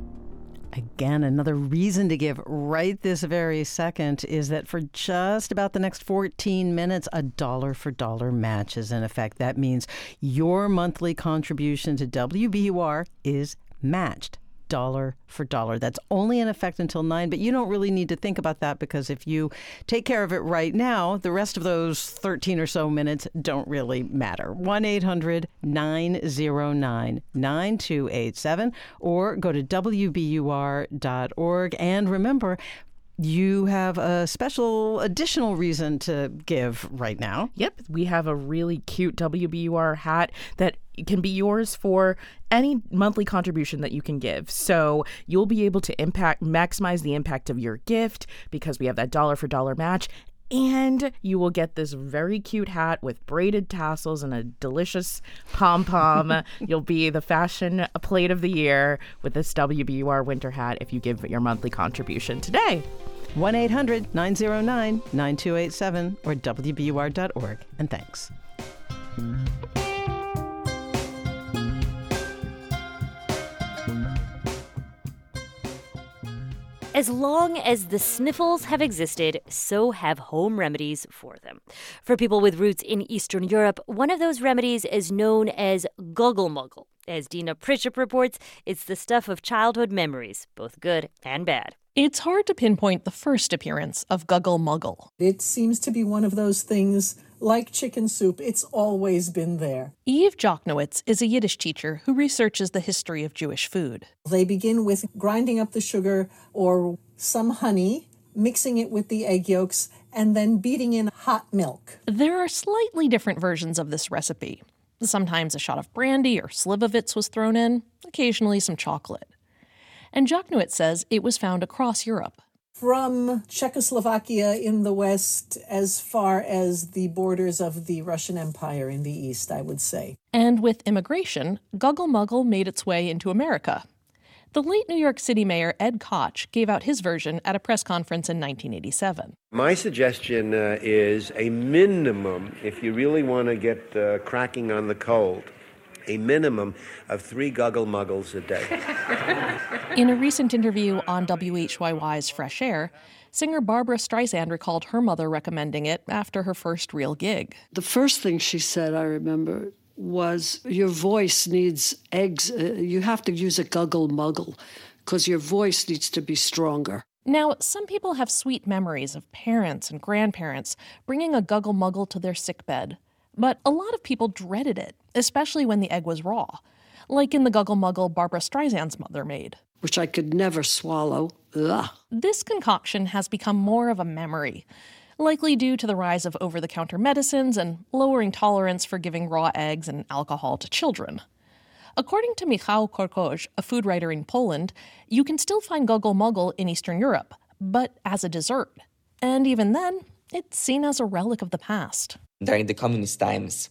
Again, another reason to give right this very second is that for just about the next 14 minutes, a dollar for dollar match is in effect. That means your monthly contribution to WBUR is matched dollar for dollar. That's only in effect until 9, but you don't really need to think about that because if you take care of it right now, the rest of those 13 or so minutes don't really matter. 1 800 909 9287 or go to WBUR.org. And remember, you have a special additional reason to give right now. Yep, we have a really cute WBUR hat that can be yours for any monthly contribution that you can give. So you'll be able to impact maximize the impact of your gift because we have that dollar for dollar match and you will get this very cute hat with braided tassels and a delicious pom pom. You'll be the fashion plate of the year with this WBUR winter hat if you give your monthly contribution today. 1 800 909 9287 or WBUR.org. And thanks. As long as the sniffles have existed, so have home remedies for them. For people with roots in Eastern Europe, one of those remedies is known as Gugglemuggle. As Deena Prichep reports, it's the stuff of childhood memories, both good and bad. It's hard to pinpoint the first appearance of Gugglemuggle. It seems to be one of those things like chicken soup, it's always been there. Eve Jochnowitz is a Yiddish teacher who researches the history of Jewish food. They begin with grinding up the sugar or some honey, mixing it with the egg yolks, and then beating in hot milk. There are slightly different versions of this recipe. Sometimes a shot of brandy or slivovitz was thrown in, occasionally some chocolate. And Jochnowitz says it was found across Europe from Czechoslovakia in the west as far as the borders of the Russian Empire in the east, I would say. And with immigration, Gugglemuggle made its way into America. The late New York City Mayor Ed Koch gave out his version at a press conference in 1987. My suggestion uh, is a minimum, if you really want to get uh, cracking on the cold, a minimum of three guggle muggles a day. In a recent interview on WHYY's Fresh Air, singer Barbra Streisand recalled her mother recommending it after her first real gig. The first thing she said, I remember, was your voice needs eggs. Uh, you have to use a guggle muggle because your voice needs to be stronger. Now, some people have sweet memories of parents and grandparents bringing a guggle muggle to their sickbed, but a lot of people dreaded it, especially when the egg was raw, like in the guggle muggle Barbra Streisand's mother made. Which I could never swallow. Ugh. This concoction has become more of a memory, likely due to the rise of over the counter medicines and lowering tolerance for giving raw eggs and alcohol to children. According to Michał Korkosz, a food writer in Poland, you can still find gogol muggle in Eastern Europe, but as a dessert. And even then, it's seen as a relic of the past. During the communist times,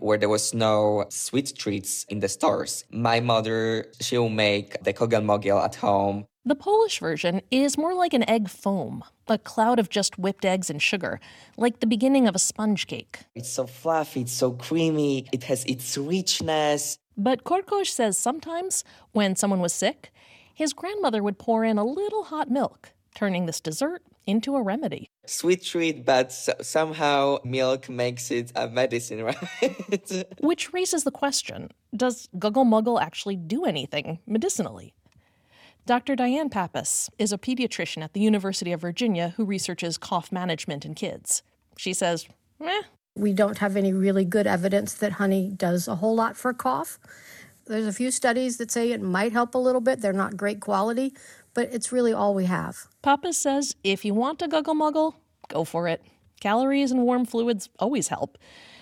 where there was no sweet treats in the stores, my mother, she'll make the gogol muggle at home. The Polish version is more like an egg foam, a cloud of just whipped eggs and sugar, like the beginning of a sponge cake. It's so fluffy, it's so creamy, it has its richness. But Korkosz says sometimes, when someone was sick, his grandmother would pour in a little hot milk, turning this dessert into a remedy. Sweet treat, but so- somehow milk makes it a medicine, right? Which raises the question does Guggle Muggle actually do anything medicinally? Dr. Diane Pappas is a pediatrician at the University of Virginia who researches cough management in kids. She says, eh, we don't have any really good evidence that honey does a whole lot for cough. There's a few studies that say it might help a little bit. They're not great quality, but it's really all we have. Papa says if you want to guggle muggle, go for it. Calories and warm fluids always help.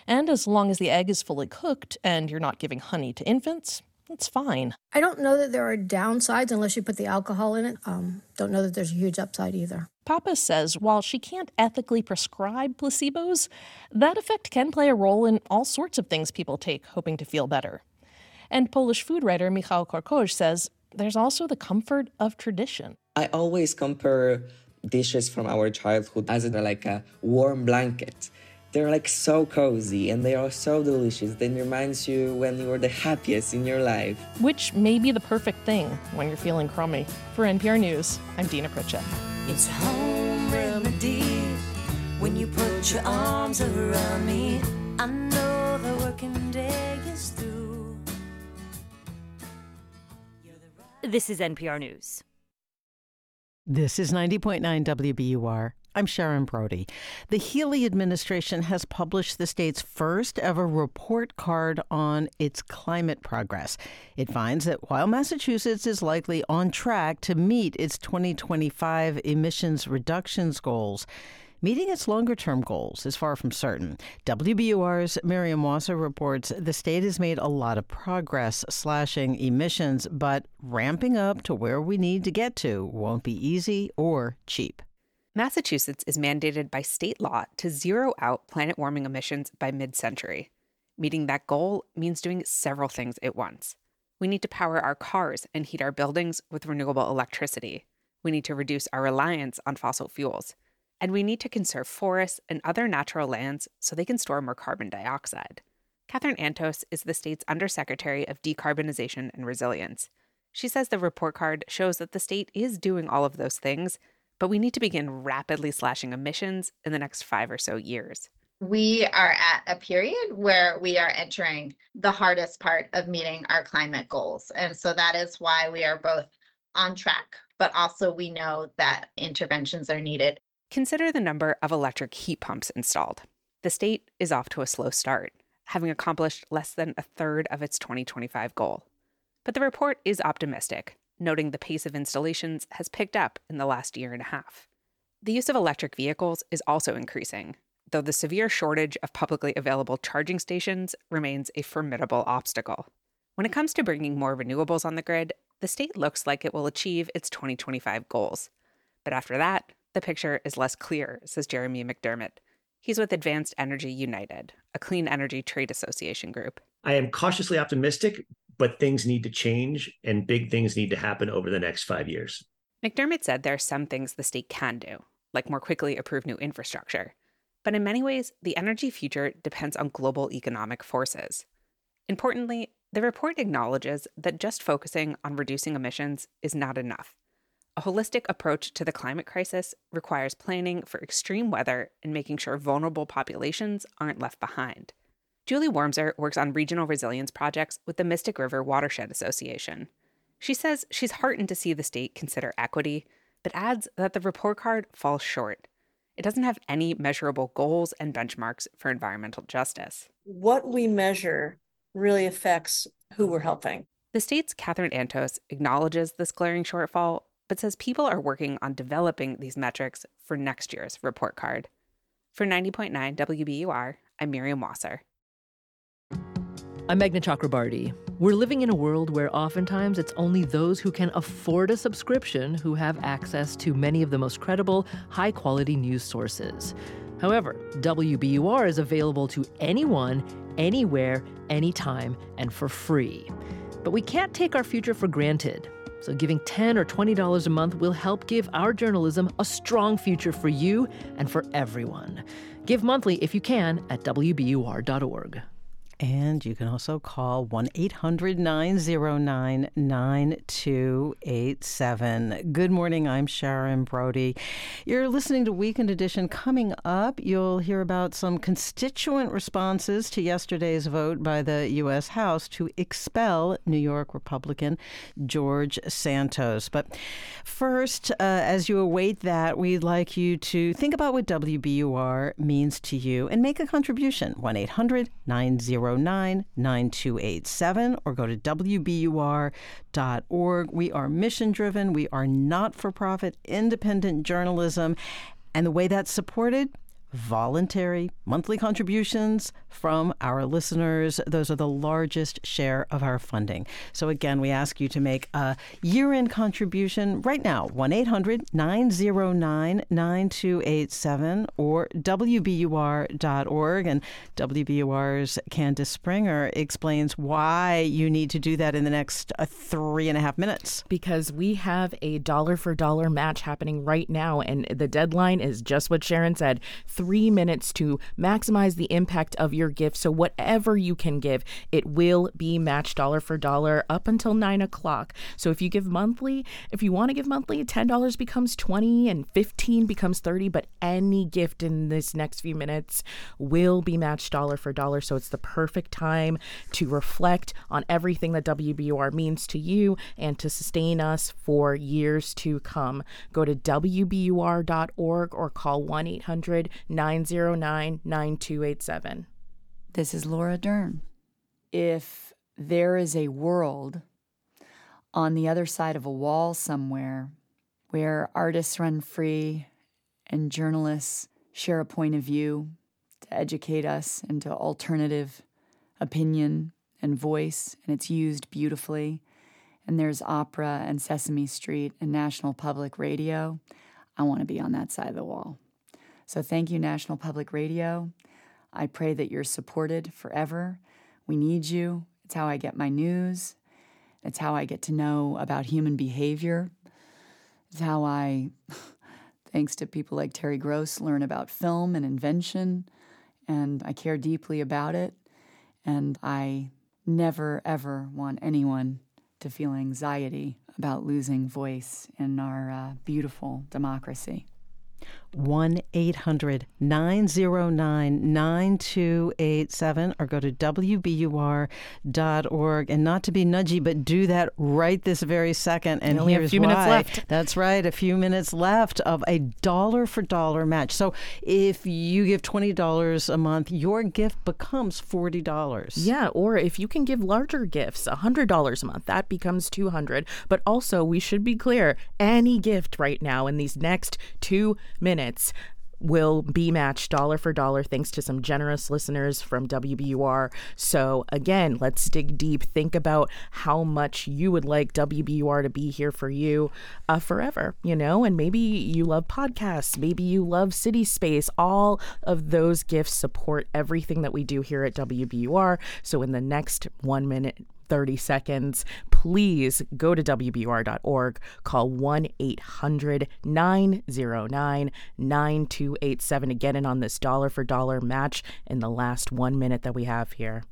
And as long as the egg is fully cooked and you're not giving honey to infants, it's fine. I don't know that there are downsides unless you put the alcohol in it. Um, don't know that there's a huge upside either. Papa says while she can't ethically prescribe placebos, that effect can play a role in all sorts of things people take hoping to feel better. And Polish food writer Michał Korkosz says there's also the comfort of tradition. I always compare dishes from our childhood as like a warm blanket. They're like so cozy and they are so delicious. They reminds you when you were the happiest in your life. Which may be the perfect thing when you're feeling crummy. For NPR News, I'm Deena Prichep. It's home remedy when you put your arms around me. I know the working day is through. This is NPR News. This is 90.9 WBUR. I'm Sharon Brody. The Healey administration has published the state's first ever report card on its climate progress. It finds that while Massachusetts is likely on track to meet its 2025 emissions reductions goals, Meeting its longer term goals is far from certain. WBUR's Miriam Wasser reports the state has made a lot of progress slashing emissions, but ramping up to where we need to get to won't be easy or cheap. Massachusetts is mandated by state law to zero out planet warming emissions by mid century. Meeting that goal means doing several things at once. We need to power our cars and heat our buildings with renewable electricity. We need to reduce our reliance on fossil fuels. And we need to conserve forests and other natural lands so they can store more carbon dioxide. Catherine Antos is the state's Undersecretary of Decarbonization and Resilience. She says the report card shows that the state is doing all of those things, but we need to begin rapidly slashing emissions in the next five or so years. We are at a period where we are entering the hardest part of meeting our climate goals. And so that is why we are both on track, but also we know that interventions are needed. Consider the number of electric heat pumps installed. The state is off to a slow start, having accomplished less than a third of its 2025 goal. But the report is optimistic, noting the pace of installations has picked up in the last year and a half. The use of electric vehicles is also increasing, though the severe shortage of publicly available charging stations remains a formidable obstacle. When it comes to bringing more renewables on the grid, the state looks like it will achieve its 2025 goals. But after that, the picture is less clear, says Jeremy McDiarmid. He's with Advanced Energy United, a clean energy trade association group. I am cautiously optimistic, but things need to change and big things need to happen over the next five years. McDiarmid said there are some things the state can do, like more quickly approve new infrastructure. But in many ways, the energy future depends on global economic forces. Importantly, The report acknowledges that just focusing on reducing emissions is not enough. A holistic approach to the climate crisis requires planning for extreme weather and making sure vulnerable populations aren't left behind. Julie Wormser works on regional resilience projects with the Mystic River Watershed Association. She says she's heartened to see the state consider equity, but adds that the report card falls short. It doesn't have any measurable goals and benchmarks for environmental justice. What we measure really affects who we're helping. The state's Catherine Antos acknowledges this glaring shortfall, but says people are working on developing these metrics for next year's report card. For 90.9 WBUR, I'm Miriam Wasser. I'm Meghna Chakrabarty. We're living in a world where oftentimes it's only those who can afford a subscription who have access to many of the most credible, high quality news sources. However, WBUR is available to anyone, anywhere, anytime, and for free. But we can't take our future for granted. So, giving 10 or $20 a month will help give our journalism a strong future for you and for everyone. Give monthly if you can at WBUR.org. And you can also call 1 800 909 9287. Good morning. I'm Sharon Brody. You're listening to Weekend Edition. Coming up, you'll hear about some constituent responses to yesterday's vote by the U.S. House to expel New York Republican George Santos. But first, uh, as you await that, we'd like you to think about what WBUR means to you and make a contribution. 1 800 909 909 9287 or go to WBUR.org. We are mission driven, we are not for profit, independent journalism. And the way that's supported, voluntary monthly contributions from our listeners. Those are the largest share of our funding. So, again, we ask you to make a year end contribution right now 1 800 909 9287 or WBUR.org. And WBUR's Candace Springer explains why you need to do that in the next uh, three and a half minutes. Because we have a dollar for dollar match happening right now, and the deadline is just what Sharon said three minutes to maximize the impact of your gift. So, whatever you can give, it will be matched dollar for dollar up until nine o'clock. So, if you give monthly, if you want to give monthly, $10 becomes 20 and 15 becomes 30. But any gift in this next few minutes will be matched dollar for dollar. So, it's the perfect time to reflect on everything that WBUR means to you and to sustain us for years to come. Go to WBUR.org or call 1 800 909 9287. This is Laura Dern. If there is a world on the other side of a wall somewhere where artists run free and journalists share a point of view to educate us into alternative opinion and voice, and it's used beautifully, and there's opera and Sesame Street and National Public Radio, I want to be on that side of the wall. So thank you, National Public Radio. I pray that you're supported forever. We need you. It's how I get my news. It's how I get to know about human behavior. It's how I, thanks to people like Terry Gross, learn about film and invention. And I care deeply about it. And I never, ever want anyone to feel anxiety about losing voice in our uh, beautiful democracy. 1 800 909 9287 or go to WBUR.org. And not to be nudgy, but do that right this very second. And only here's a few why. minutes left. That's right, a few minutes left of a dollar for dollar match. So if you give $20 a month, your gift becomes $40. Yeah, or if you can give larger gifts, $100 a month, that becomes 200 But also, we should be clear any gift right now in these next two minutes will be matched dollar for dollar thanks to some generous listeners from WBUR. So, again, let's dig deep. Think about how much you would like WBUR to be here for you uh, forever, you know? And maybe you love podcasts, maybe you love CitySpace. All of those gifts support everything that we do here at WBUR. So, in the next one minute, 30 seconds, please go to WBUR.org, call 1 800 909 9287 to get in on this dollar for dollar match in the last one minute that we have here.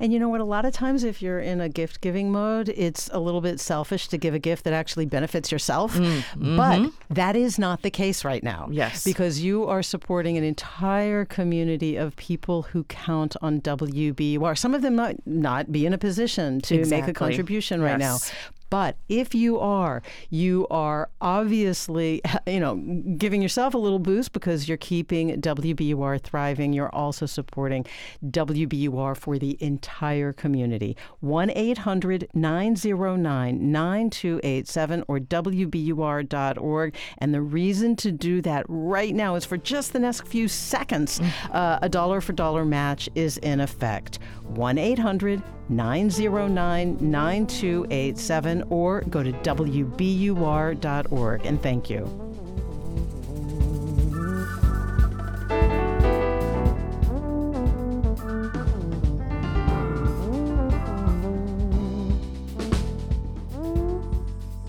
And you know what? A lot of times, if you're in a gift giving mode, it's a little bit selfish to give a gift that actually benefits yourself. Mm-hmm. But that is not the case right now. Yes. Because you are supporting an entire community of people who count on WBUR. Some of them might not be in a position to make a contribution right now. But if you are, you are obviously, you know, giving yourself a little boost because you're keeping WBUR thriving. You're also supporting WBUR for the entire community. 1 800 909 9287 or WBUR.org. And the reason to do that right now is for just the next few seconds. Uh, a dollar for dollar match is in effect. 1 800 909 9287 or go to WBUR.org. And thank you.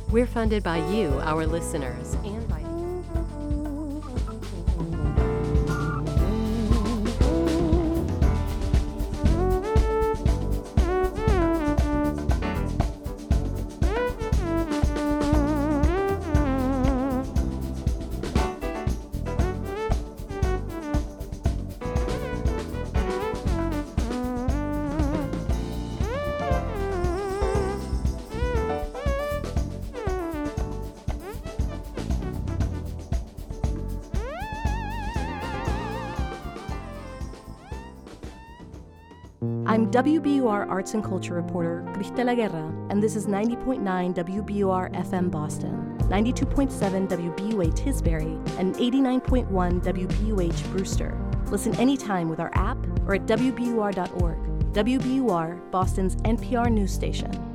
We're funded by you, our listeners, and WBUR Arts and Culture reporter Cristela Guerra, and this is 90.9 WBUR FM Boston, 92.7 WBUA Tisbury, and 89.1 WBUH Brewster. Listen anytime with our app or at WBUR.org. WBUR, Boston's NPR news station.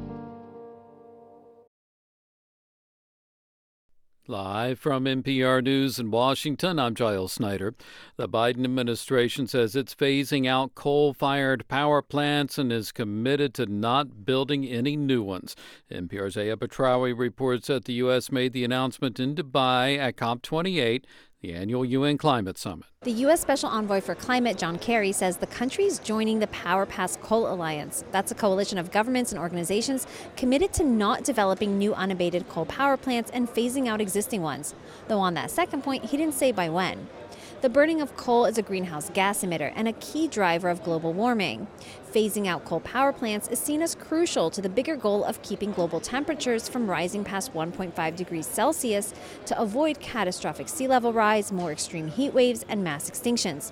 Live from NPR News in Washington, I'm Giles Snyder. The Biden administration says it's phasing out coal fired power plants and is committed to not building any new ones. NPR's Aya Batrawi reports that the U.S. made the announcement in Dubai at COP28, the annual UN Climate Summit. The U.S. Special Envoy for Climate, John Kerry, says the country is joining the Powering Past Coal Alliance. That's a coalition of governments and organizations committed to not developing new unabated coal power plants and phasing out existing ones. Though on that second point, he didn't say by when. The burning of coal is a greenhouse gas emitter and a key driver of global warming. Phasing out coal power plants is seen as crucial to the bigger goal of keeping global temperatures from rising past 1.5 degrees Celsius to avoid catastrophic sea level rise, more extreme heat waves, and mass extinctions.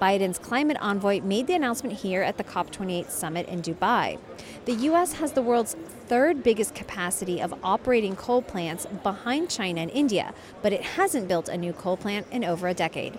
Biden's climate envoy made the announcement here at the COP28 summit in Dubai. The U.S. has the world's third biggest capacity of operating coal plants behind China and India, but it hasn't built a new coal plant in over a decade.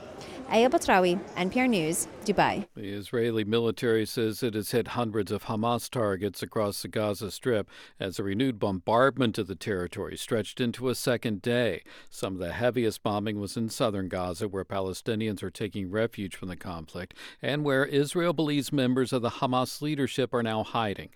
Aya Batrawi, NPR News, Dubai. The Israeli military says it has hit hundreds of Hamas targets across the Gaza Strip as a renewed bombardment of the territory stretched into a second day. Some of the heaviest bombing was in southern Gaza, where Palestinians are taking refuge from the conflict, and where Israel believes members of the Hamas leadership are now hiding.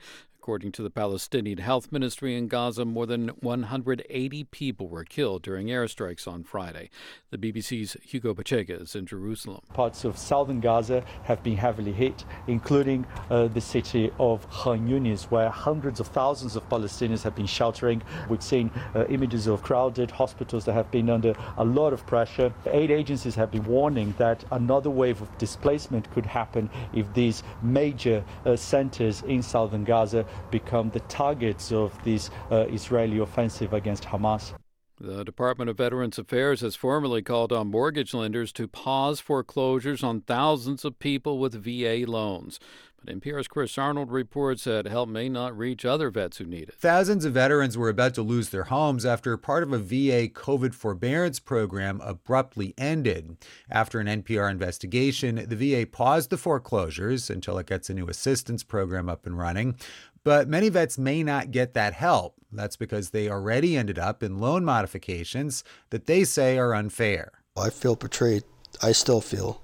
According to the Palestinian Health Ministry in Gaza, more than 180 people were killed during airstrikes on Friday. The BBC's Hugo Bachega is in Jerusalem. Parts of southern Gaza have been heavily hit, including uh, the city of Khan Yunis, where hundreds of thousands of Palestinians have been sheltering. We've seen uh, images of crowded hospitals that have been under a lot of pressure. Aid agencies have been warning that another wave of displacement could happen if these major uh, centers in southern Gaza become the targets of this uh, Israeli offensive against Hamas. The Department of Veterans Affairs has formally called on mortgage lenders to pause foreclosures on thousands of people with VA loans. But NPR's Chris Arnold reports that help may not reach other vets who need it. Thousands of veterans were about to lose their homes after part of a VA COVID forbearance program abruptly ended. After an NPR investigation, the VA paused the foreclosures until it gets a new assistance program up and running. But many vets may not get that help. That's because they already ended up in loan modifications that they say are unfair. I feel betrayed. I still feel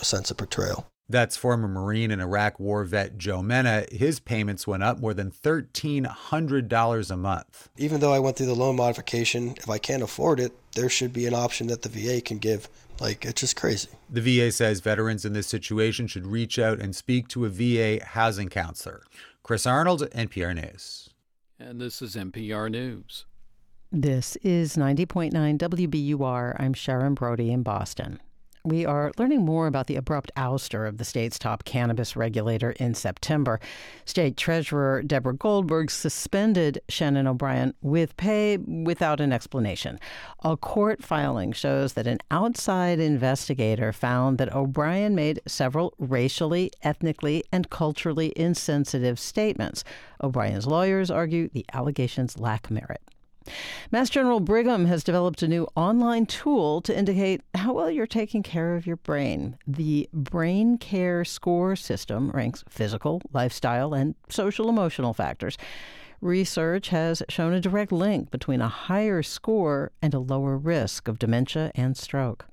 a sense of betrayal. That's former Marine and Iraq War vet Joe Mena. His payments went up more than $1,300 a month. Even though I went through the loan modification, if I can't afford it, there should be an option that the VA can give. Like, it's just crazy. The VA says veterans in this situation should reach out and speak to a VA housing counselor. Chris Arnold, NPR News. And this is NPR News. This is 90.9 WBUR. I'm Sharon Brody in Boston. We are learning more about the abrupt ouster of the state's top cannabis regulator in September. State Treasurer Deborah Goldberg suspended Shannon O'Brien with pay without an explanation. A court filing shows that an outside investigator found that O'Brien made several racially, ethnically, and culturally insensitive statements. O'Brien's lawyers argue the allegations lack merit. Mass General Brigham has developed a new online tool to indicate how well you're taking care of your brain. The Brain Care Score system ranks physical, lifestyle, and social emotional factors. Research has shown a direct link between a higher score and a lower risk of dementia and stroke.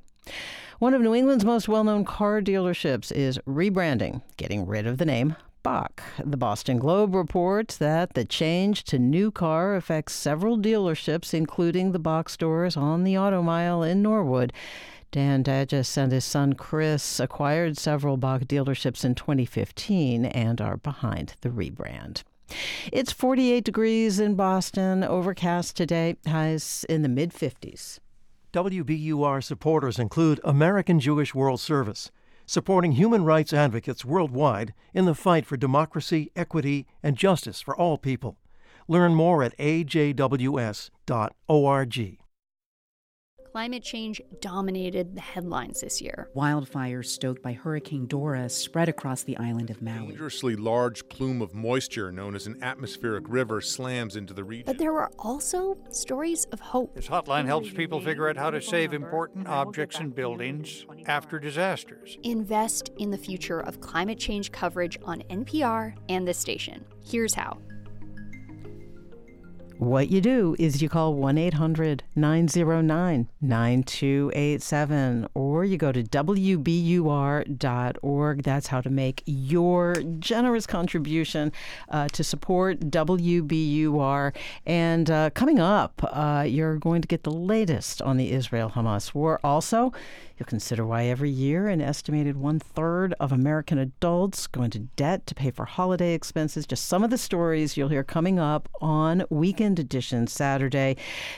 One of New England's most well known car dealerships is rebranding, getting rid of the name Boch. The Boston Globe reports that the change to new car affects several dealerships, including the box stores on the Auto Mile in Norwood. Dan Dages and his son Chris acquired several Boch dealerships in 2015 and are behind the rebrand. It's 48 degrees in Boston, overcast today, highs in the mid 50s. WBUR supporters include American Jewish World Service supporting human rights advocates worldwide in the fight for democracy, equity, and justice for all people. Learn more at ajws.org. Climate change dominated the headlines this year. Wildfires stoked by Hurricane Dora spread across the island of Maui. A dangerously large plume of moisture known as an atmospheric river slams into the region. But there were also stories of hope. This hotline helps people figure out how to save important objects and buildings after disasters. Invest in the future of climate change coverage on NPR and this station. Here's how. What you do is you call 1 800 909 9287 or you go to WBUR.org. That's how to make your generous contribution uh, to support WBUR. And uh, coming up, uh, you're going to get the latest on the Israel Hamas war. Also, You'll consider why every year an estimated one third of American adults go into debt to pay for holiday expenses. Just some of the stories you'll hear coming up on Weekend Edition Saturday.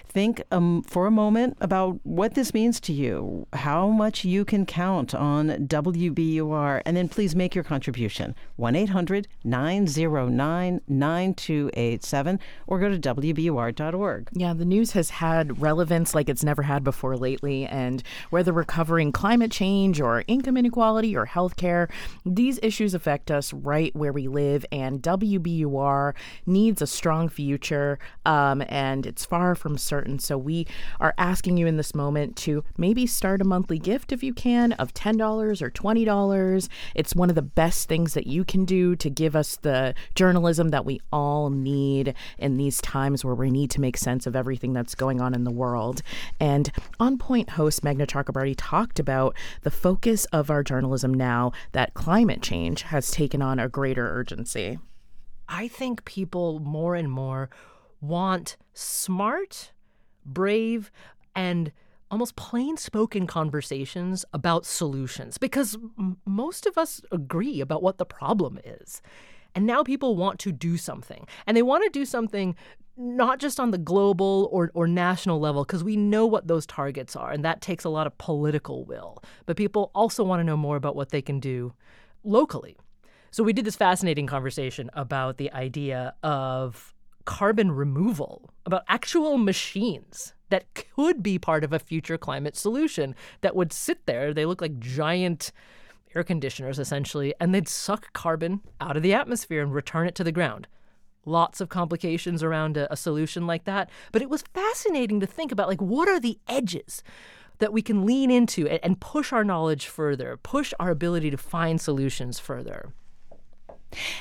Think um, for a moment about what this means to you, how much you can count on WBUR, and then please make your contribution. 1 800 909 9287 or go to WBUR.org. Yeah, the news has had relevance like it's never had before lately, and whether we're covering covering climate change or income inequality or healthcare. These issues affect us right where we live, and WBUR needs a strong future, um, and it's far from certain. So we are asking you in this moment to maybe start a monthly gift if you can of $10 or $20. It's one of the best things that you can do to give us the journalism that we all need in these times where we need to make sense of everything that's going on in the world. And On Point host Meghna Chakrabarti talked talked about the focus of our journalism now that climate change has taken on a greater urgency. I think people more and more want smart, brave, and almost plain spoken conversations about solutions because m- most of us agree about what the problem is. And now people want to do something. And they want to do something not just on the global or, or national level, because we know what those targets are, and that takes a lot of political will. But people also want to know more about what they can do locally. So we did this fascinating conversation about the idea of carbon removal, about actual machines that could be part of a future climate solution that would sit there. They look like giant air conditioners, essentially, and they'd suck carbon out of the atmosphere and return it to the ground lots of complications around a, a, solution like that. But it was fascinating to think about like what are the edges that we can lean into and, and push our knowledge further, push our ability to find solutions further.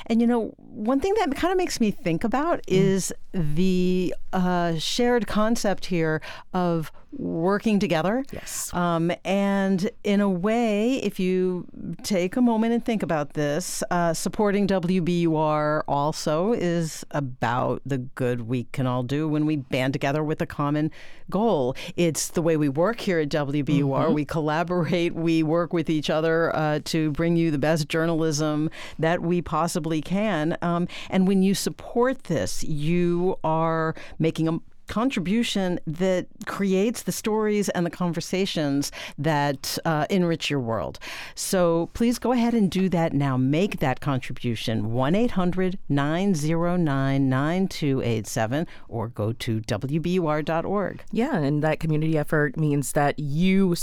And you know, one thing that kind of makes me think about mm. is the uh, shared concept here of working together. Yes. Um, and in a way, if you take a moment and think about this, uh, supporting WBUR also is about the good we can all do when we band together with a common goal. It's the way we work here at WBUR. Mm-hmm. We collaborate, we work with each other uh, to bring you the best journalism that we possibly can. Um, and when you support this, you are making a contribution that creates the stories and the conversations that uh, enrich your world. So please go ahead and do that now. Make that contribution 1 800 909 9287 or go to WBUR.org. Yeah, and that community effort means that you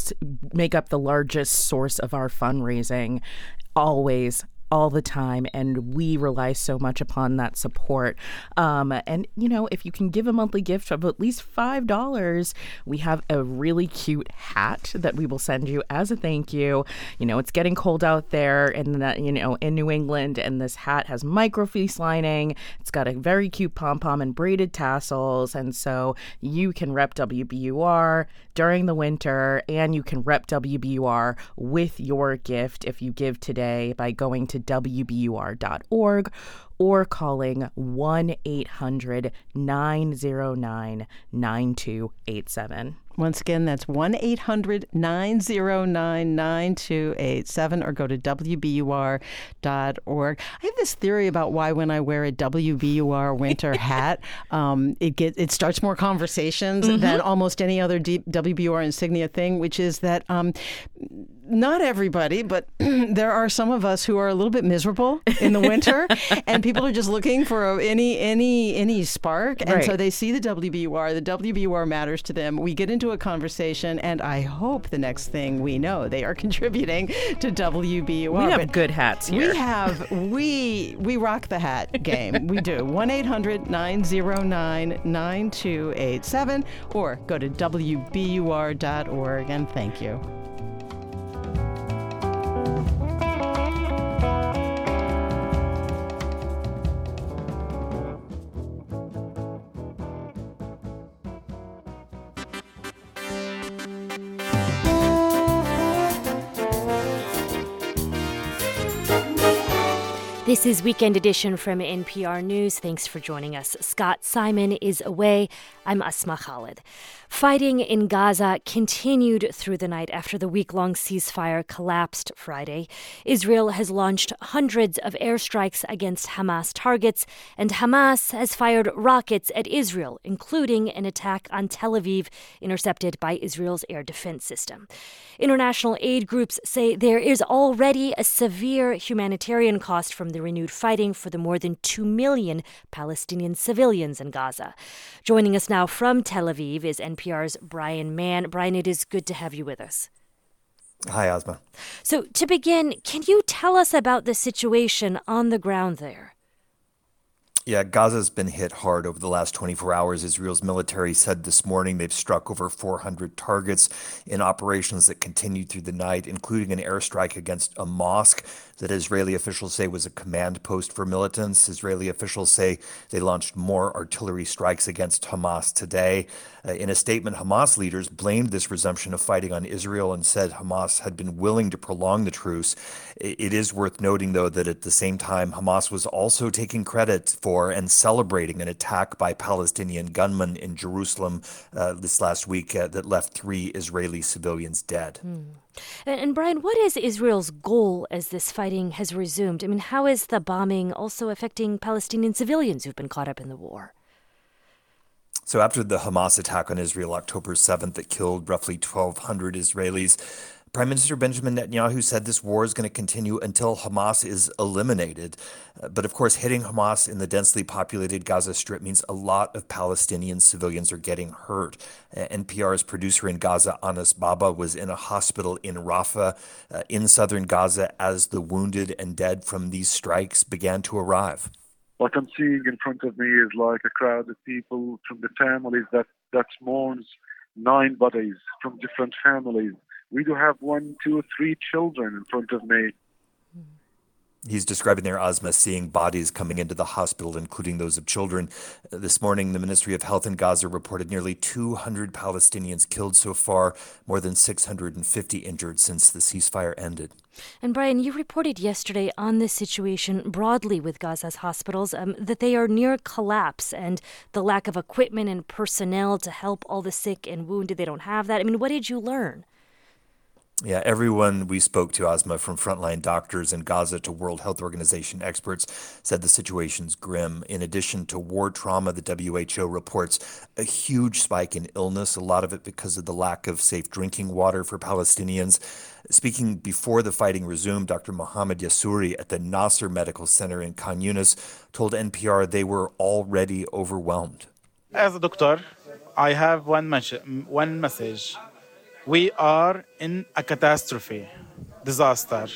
make up the largest source of our fundraising always all the time, and we rely so much upon that support. Um, and you know, if you can give a monthly gift of at least five dollars, we have a really cute hat that we will send you as a thank you. You know, it's getting cold out there, and that you know in New England, and this hat has micro fleece lining. It's got a very cute pom pom and braided tassels, and so you can rep WBUR during the winter, and you can rep WBUR with your gift if you give today by going to WBUR.org or calling 1 800 909 9287. Once again, that's 1 800 909 9287 or go to WBUR.org. I have this theory about why when I wear a WBUR winter hat, um, it, get, it starts more conversations mm-hmm. than almost any other D- WBUR insignia thing, which is that. Um, not everybody, but there are some of us who are a little bit miserable in the winter, and people are just looking for any any any spark, and right. so they see the WBUR. The WBUR matters to them. We get into a conversation, and I hope the next thing we know, they are contributing to WBUR. We have but good hats here. We have we we rock the hat game. we do. One 909 9287 or go to WBUR.org and thank you. This is Weekend Edition from NPR News. Thanks for joining us. Scott Simon is away. I'm Asma Khalid. Fighting in Gaza continued through the night after the week long ceasefire collapsed Friday. Israel has launched hundreds of airstrikes against Hamas targets, and Hamas has fired rockets at Israel, including an attack on Tel Aviv intercepted by Israel's air defense system. International aid groups say there is already a severe humanitarian cost from the renewed fighting for the more than 2 million Palestinian civilians in Gaza. Joining us now from Tel Aviv is NPR's Brian Mann. Brian, it is good to have you with us. Hi, Asma. So, to begin, can you tell us about the situation on the ground there? Yeah, Gaza's been hit hard over the last 24 hours. Israel's military said this morning they've struck over 400 targets in operations that continued through the night, including an airstrike against a mosque that Israeli officials say was a command post for militants. Israeli officials say they launched more artillery strikes against Hamas today. Uh, in a statement, Hamas leaders blamed this resumption of fighting on Israel and said Hamas had been willing to prolong the truce. It is worth noting, though, that at the same time, Hamas was also taking credit for and celebrating an attack by Palestinian gunmen in Jerusalem uh, this last week uh, that left three Israeli civilians dead. Hmm. And, Brian, what is Israel's goal as this fighting has resumed? I mean, how is the bombing also affecting Palestinian civilians who've been caught up in the war? So, after the Hamas attack on Israel October 7th that killed roughly 1,200 Israelis, Prime Minister Benjamin Netanyahu said this war is going to continue until Hamas is eliminated. Uh, but of course, hitting Hamas in the densely populated Gaza Strip means a lot of Palestinian civilians are getting hurt. Uh, NPR's producer in Gaza, Anas Baba, was in a hospital in Rafah uh, in southern Gaza as the wounded and dead from these strikes began to arrive. What I'm seeing in front of me is like a crowd of people from the families that, that mourns nine bodies from different families we do have one, two, three children in front of me. He's describing there, Asma, seeing bodies coming into the hospital, including those of children. This morning, the Ministry of Health in Gaza reported nearly 200 Palestinians killed so far, more than 650 injured since the ceasefire ended. And Brian, you reported yesterday on this situation broadly with Gaza's hospitals um, that they are near collapse and the lack of equipment and personnel to help all the sick and wounded. They don't have that. I mean, what did you learn? Yeah, everyone we spoke to, Asma, from frontline doctors in Gaza to World Health Organization experts, said the situation's grim. In addition to war trauma, the WHO reports a huge spike in illness, a lot of it because of the lack of safe drinking water for Palestinians. Speaking before the fighting resumed, Dr. Mohammed Yasouri at the Nasser Medical Center in Khan Yunis told NPR they were already overwhelmed. As a doctor, I have one, one message we are in a catastrophe, disaster.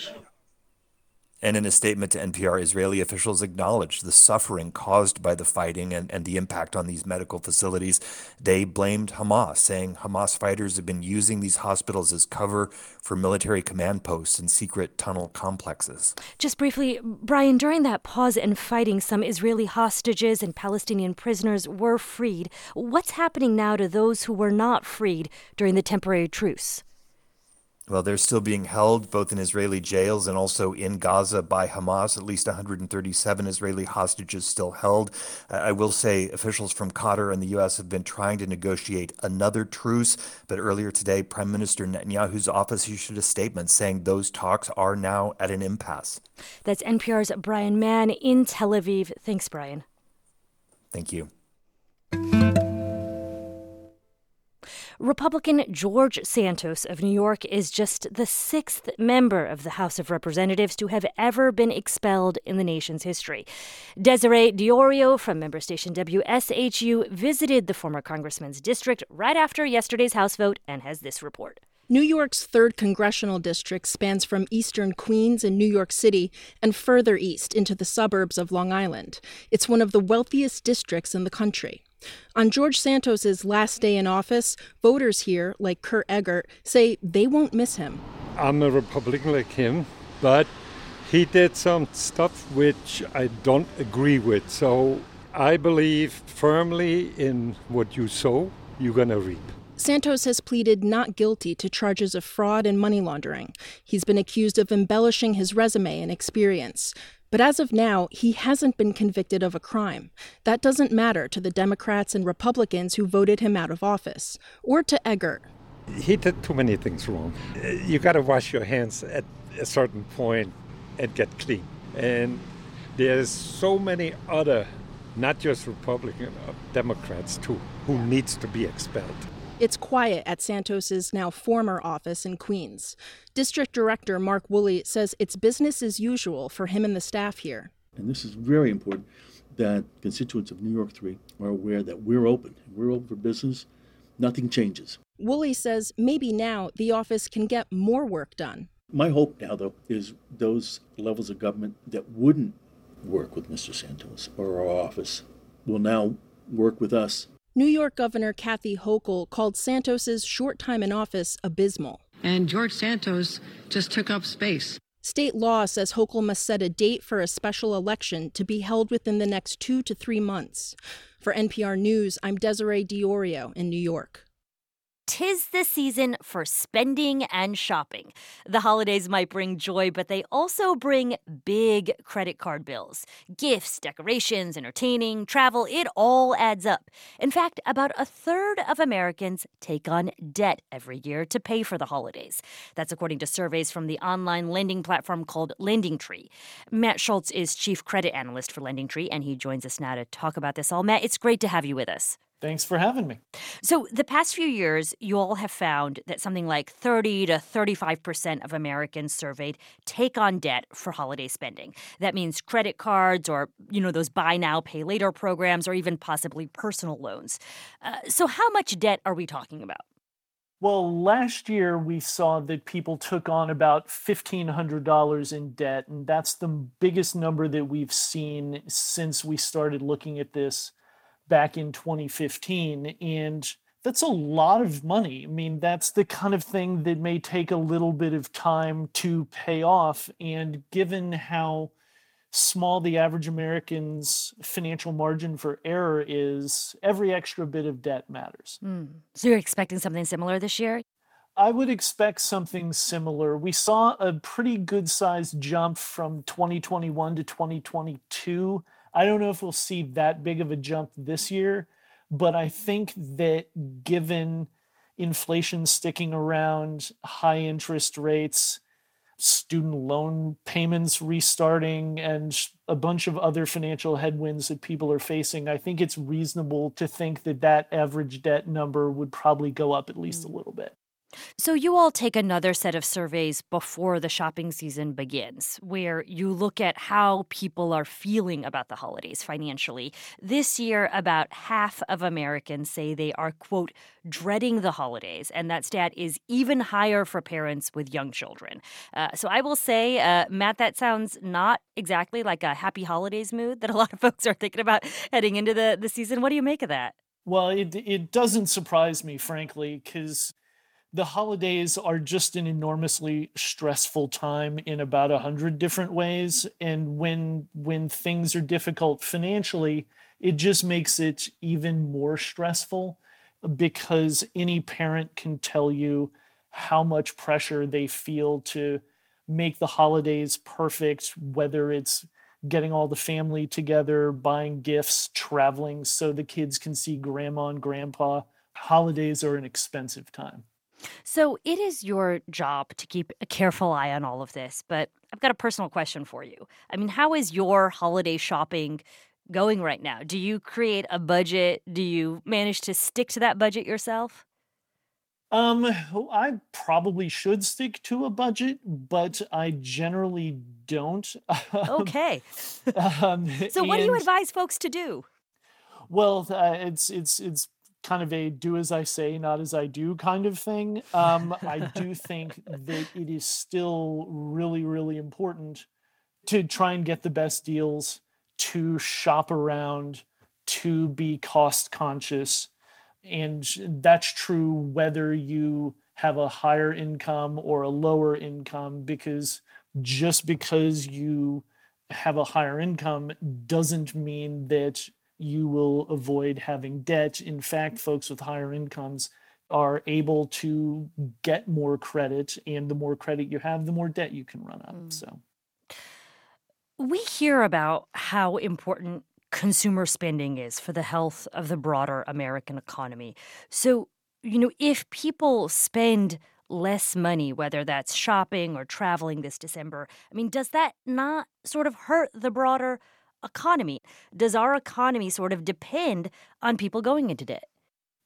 And in a statement to NPR, Israeli officials acknowledged the suffering caused by the fighting and, and the impact on these medical facilities. They blamed Hamas, saying Hamas fighters have been using these hospitals as cover for military command posts and secret tunnel complexes. Just briefly, Brian, during that pause in fighting, some Israeli hostages and Palestinian prisoners were freed. What's happening now to those who were not freed during the temporary truce? Well, they're still being held both in Israeli jails and also in Gaza by Hamas. At least 137 Israeli hostages still held. I will say officials from Qatar and the U.S. have been trying to negotiate another truce, but earlier today, Prime Minister Netanyahu's office issued a statement saying those talks are now at an impasse. That's NPR's Brian Mann in Tel Aviv. Thanks, Brian. Thank you. Republican George Santos of New York is just the sixth member of the House of Representatives to have ever been expelled in the nation's history. Desiree D'Iorio from member station WSHU visited the former congressman's district right after yesterday's House vote and has this report. New York's 3rd congressional district spans from eastern Queens and New York City and further east into the suburbs of Long Island. It's one of the wealthiest districts in the country. On George Santos's last day in office, voters here, like Kurt Eggert, say they won't miss him. I'm a Republican like him, but he did some stuff which I don't agree with. So I believe firmly in what you sow, you're going to reap. Santos has pleaded not guilty to charges of fraud and money laundering. He's been accused of embellishing his resume and experience. But as of now, he hasn't been convicted of a crime. That doesn't matter to the Democrats and Republicans who voted him out of office, or to Eggert. He did too many things wrong. You got to wash your hands at a certain point and get clean. And there's so many other, not just Republican, uh, Democrats too, who needs to be expelled. It's quiet at Santos's now former office in Queens. District Director Mark Woolley says it's business as usual for him and the staff here. And this is very important that constituents of New York 3 are aware that we're open. We're open for business. Nothing changes. Woolley says maybe now the office can get more work done. My hope now, though, is those levels of government that wouldn't work with Mr. Santos or our office will now work with us New York Governor Kathy Hochul called Santos's short time in office abysmal. And George Santos just took up space. State law says Hochul must set a date for a special election to be held within the next two to three months. For NPR News, I'm Desiree D'Iorio in New York. Tis the season for spending and shopping. The holidays might bring joy, but they also bring big credit card bills. Gifts, decorations, entertaining, travel, it all adds up. In fact, about a third of Americans take on debt every year to pay for the holidays. That's according to surveys from the online lending platform called LendingTree. Matt Schultz is chief credit analyst for LendingTree, and he joins us now to talk about this all. Matt, it's great to have you with us. Thanks for having me. So, the past few years, you all have found that something like 30 to 35% of Americans surveyed take on debt for holiday spending. That means credit cards or, you know, those buy now, pay later programs or even possibly personal loans. Uh, so, how much debt are we talking about? Well, last year we saw that people took on about $1,500 in debt, and that's the biggest number that we've seen since we started looking at this back in 2015. And that's a lot of money. I mean, that's the kind of thing that may take a little bit of time to pay off. And given how small the average American's financial margin for error is, every extra bit of debt matters. Mm. So you're expecting something similar this year? I would expect something similar. We saw a pretty good sized jump from 2021 to 2022. I don't know if we'll see that big of a jump this year, but I think that given inflation sticking around, high interest rates, student loan payments restarting, and a bunch of other financial headwinds that people are facing, I think it's reasonable to think that that average debt number would probably go up at least a mm. little bit. So, you all take another set of surveys before the shopping season begins, where you look at how people are feeling about the holidays financially. This year, about half of Americans say they are, quote, dreading the holidays. And that stat is even higher for parents with young children. Uh, so, I will say, uh, Matt, that sounds not exactly like a happy holidays mood that a lot of folks are thinking about heading into the, the season. What do you make of that? Well, it, it doesn't surprise me, frankly, because the holidays are just an enormously stressful time in about a hundred different ways. And when when things are difficult financially it just makes it even more stressful because any parent can tell you how much pressure they feel to make the holidays perfect whether it's getting all the family together buying gifts traveling so the kids can see grandma and grandpa. Holidays are an expensive time so it is your job to keep a careful eye on all of this, but I've got a personal question for you. I mean, how is your holiday shopping going right now? Do you create a budget? Do you manage to stick to that budget yourself? Um, I probably should stick to a budget, but I generally don't. Okay. um, So what do you and advise folks to do? well, uh, it's it's it's kind of a do as I say, not as I do kind of thing. Um, I do think that it is still really, really important to try and get the best deals, to shop around, to be cost conscious. And that's true whether you have a higher income or a lower income, because just because you have a higher income doesn't mean that you will avoid having debt. In fact, folks with higher incomes are able to get more credit, and the more credit you have, the more debt you can run up. Mm. So, We hear about how important consumer spending is for the health of the broader American economy. So, you know, if people spend less money, whether that's shopping or traveling this December, I mean, does that not sort of hurt the broader economy? Does our economy sort of depend on people going into debt?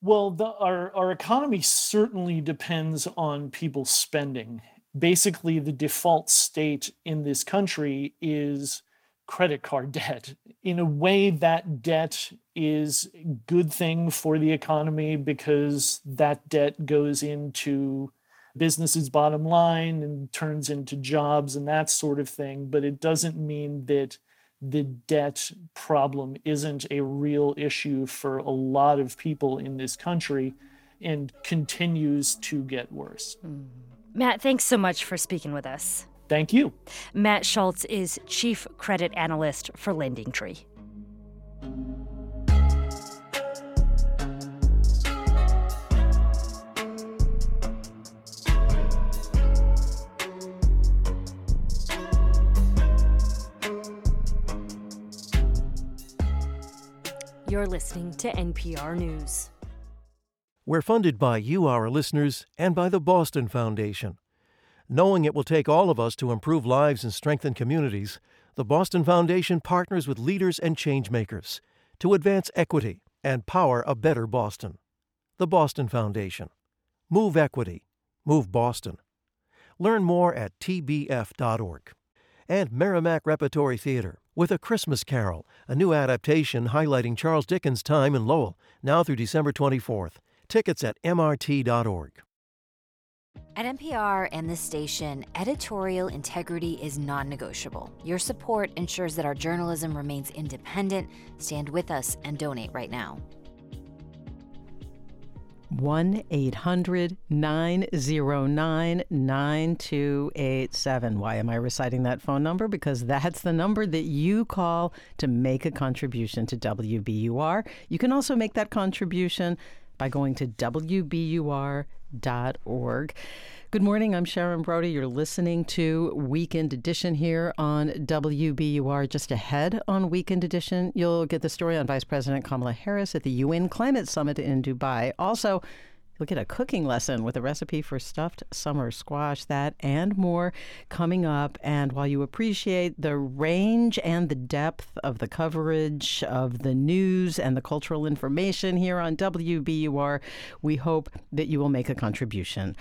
well, the, our our economy certainly depends on people spending. Basically, the default state in this country is credit card debt. In a way, that debt is a good thing for the economy because that debt goes into businesses' bottom line and turns into jobs and that sort of thing. But it doesn't mean that the debt problem isn't a real issue for a lot of people in this country and continues to get worse. Mm-hmm. Matt, thanks so much for speaking with us. Thank you. Matt Schultz is Chief Credit Analyst for Lending You're listening to NPR News. We're funded by you, our listeners, and by the Boston Foundation. Knowing it will take all of us to improve lives and strengthen communities, the Boston Foundation partners with leaders and changemakers to advance equity and power a better Boston. The Boston Foundation. Move equity. Move Boston. Learn more at tbf.org. And Merrimack Repertory Theater with A Christmas Carol, a new adaptation highlighting Charles Dickens' time in Lowell, now through December 24th. Tickets at mrt.org. At NPR and this station, editorial integrity is non negotiable. Your support ensures that our journalism remains independent. Stand with us and donate right now. 1 800 909 9287. Why am I reciting that phone number? Because that's the number that you call to make a contribution to WBUR. You can also make that contribution by going to WBUR.org. Good morning. I'm Sharon Brody. You're listening to Weekend Edition here on WBUR. Just ahead on Weekend Edition, you'll get the story on Vice President Kamala Harris at the UN Climate Summit in Dubai. Also, You'll get a cooking lesson with a recipe for stuffed summer squash, that and more coming up. And while you appreciate the range and the depth of the coverage of the news and the cultural information here on WBUR, we hope that you will make a contribution.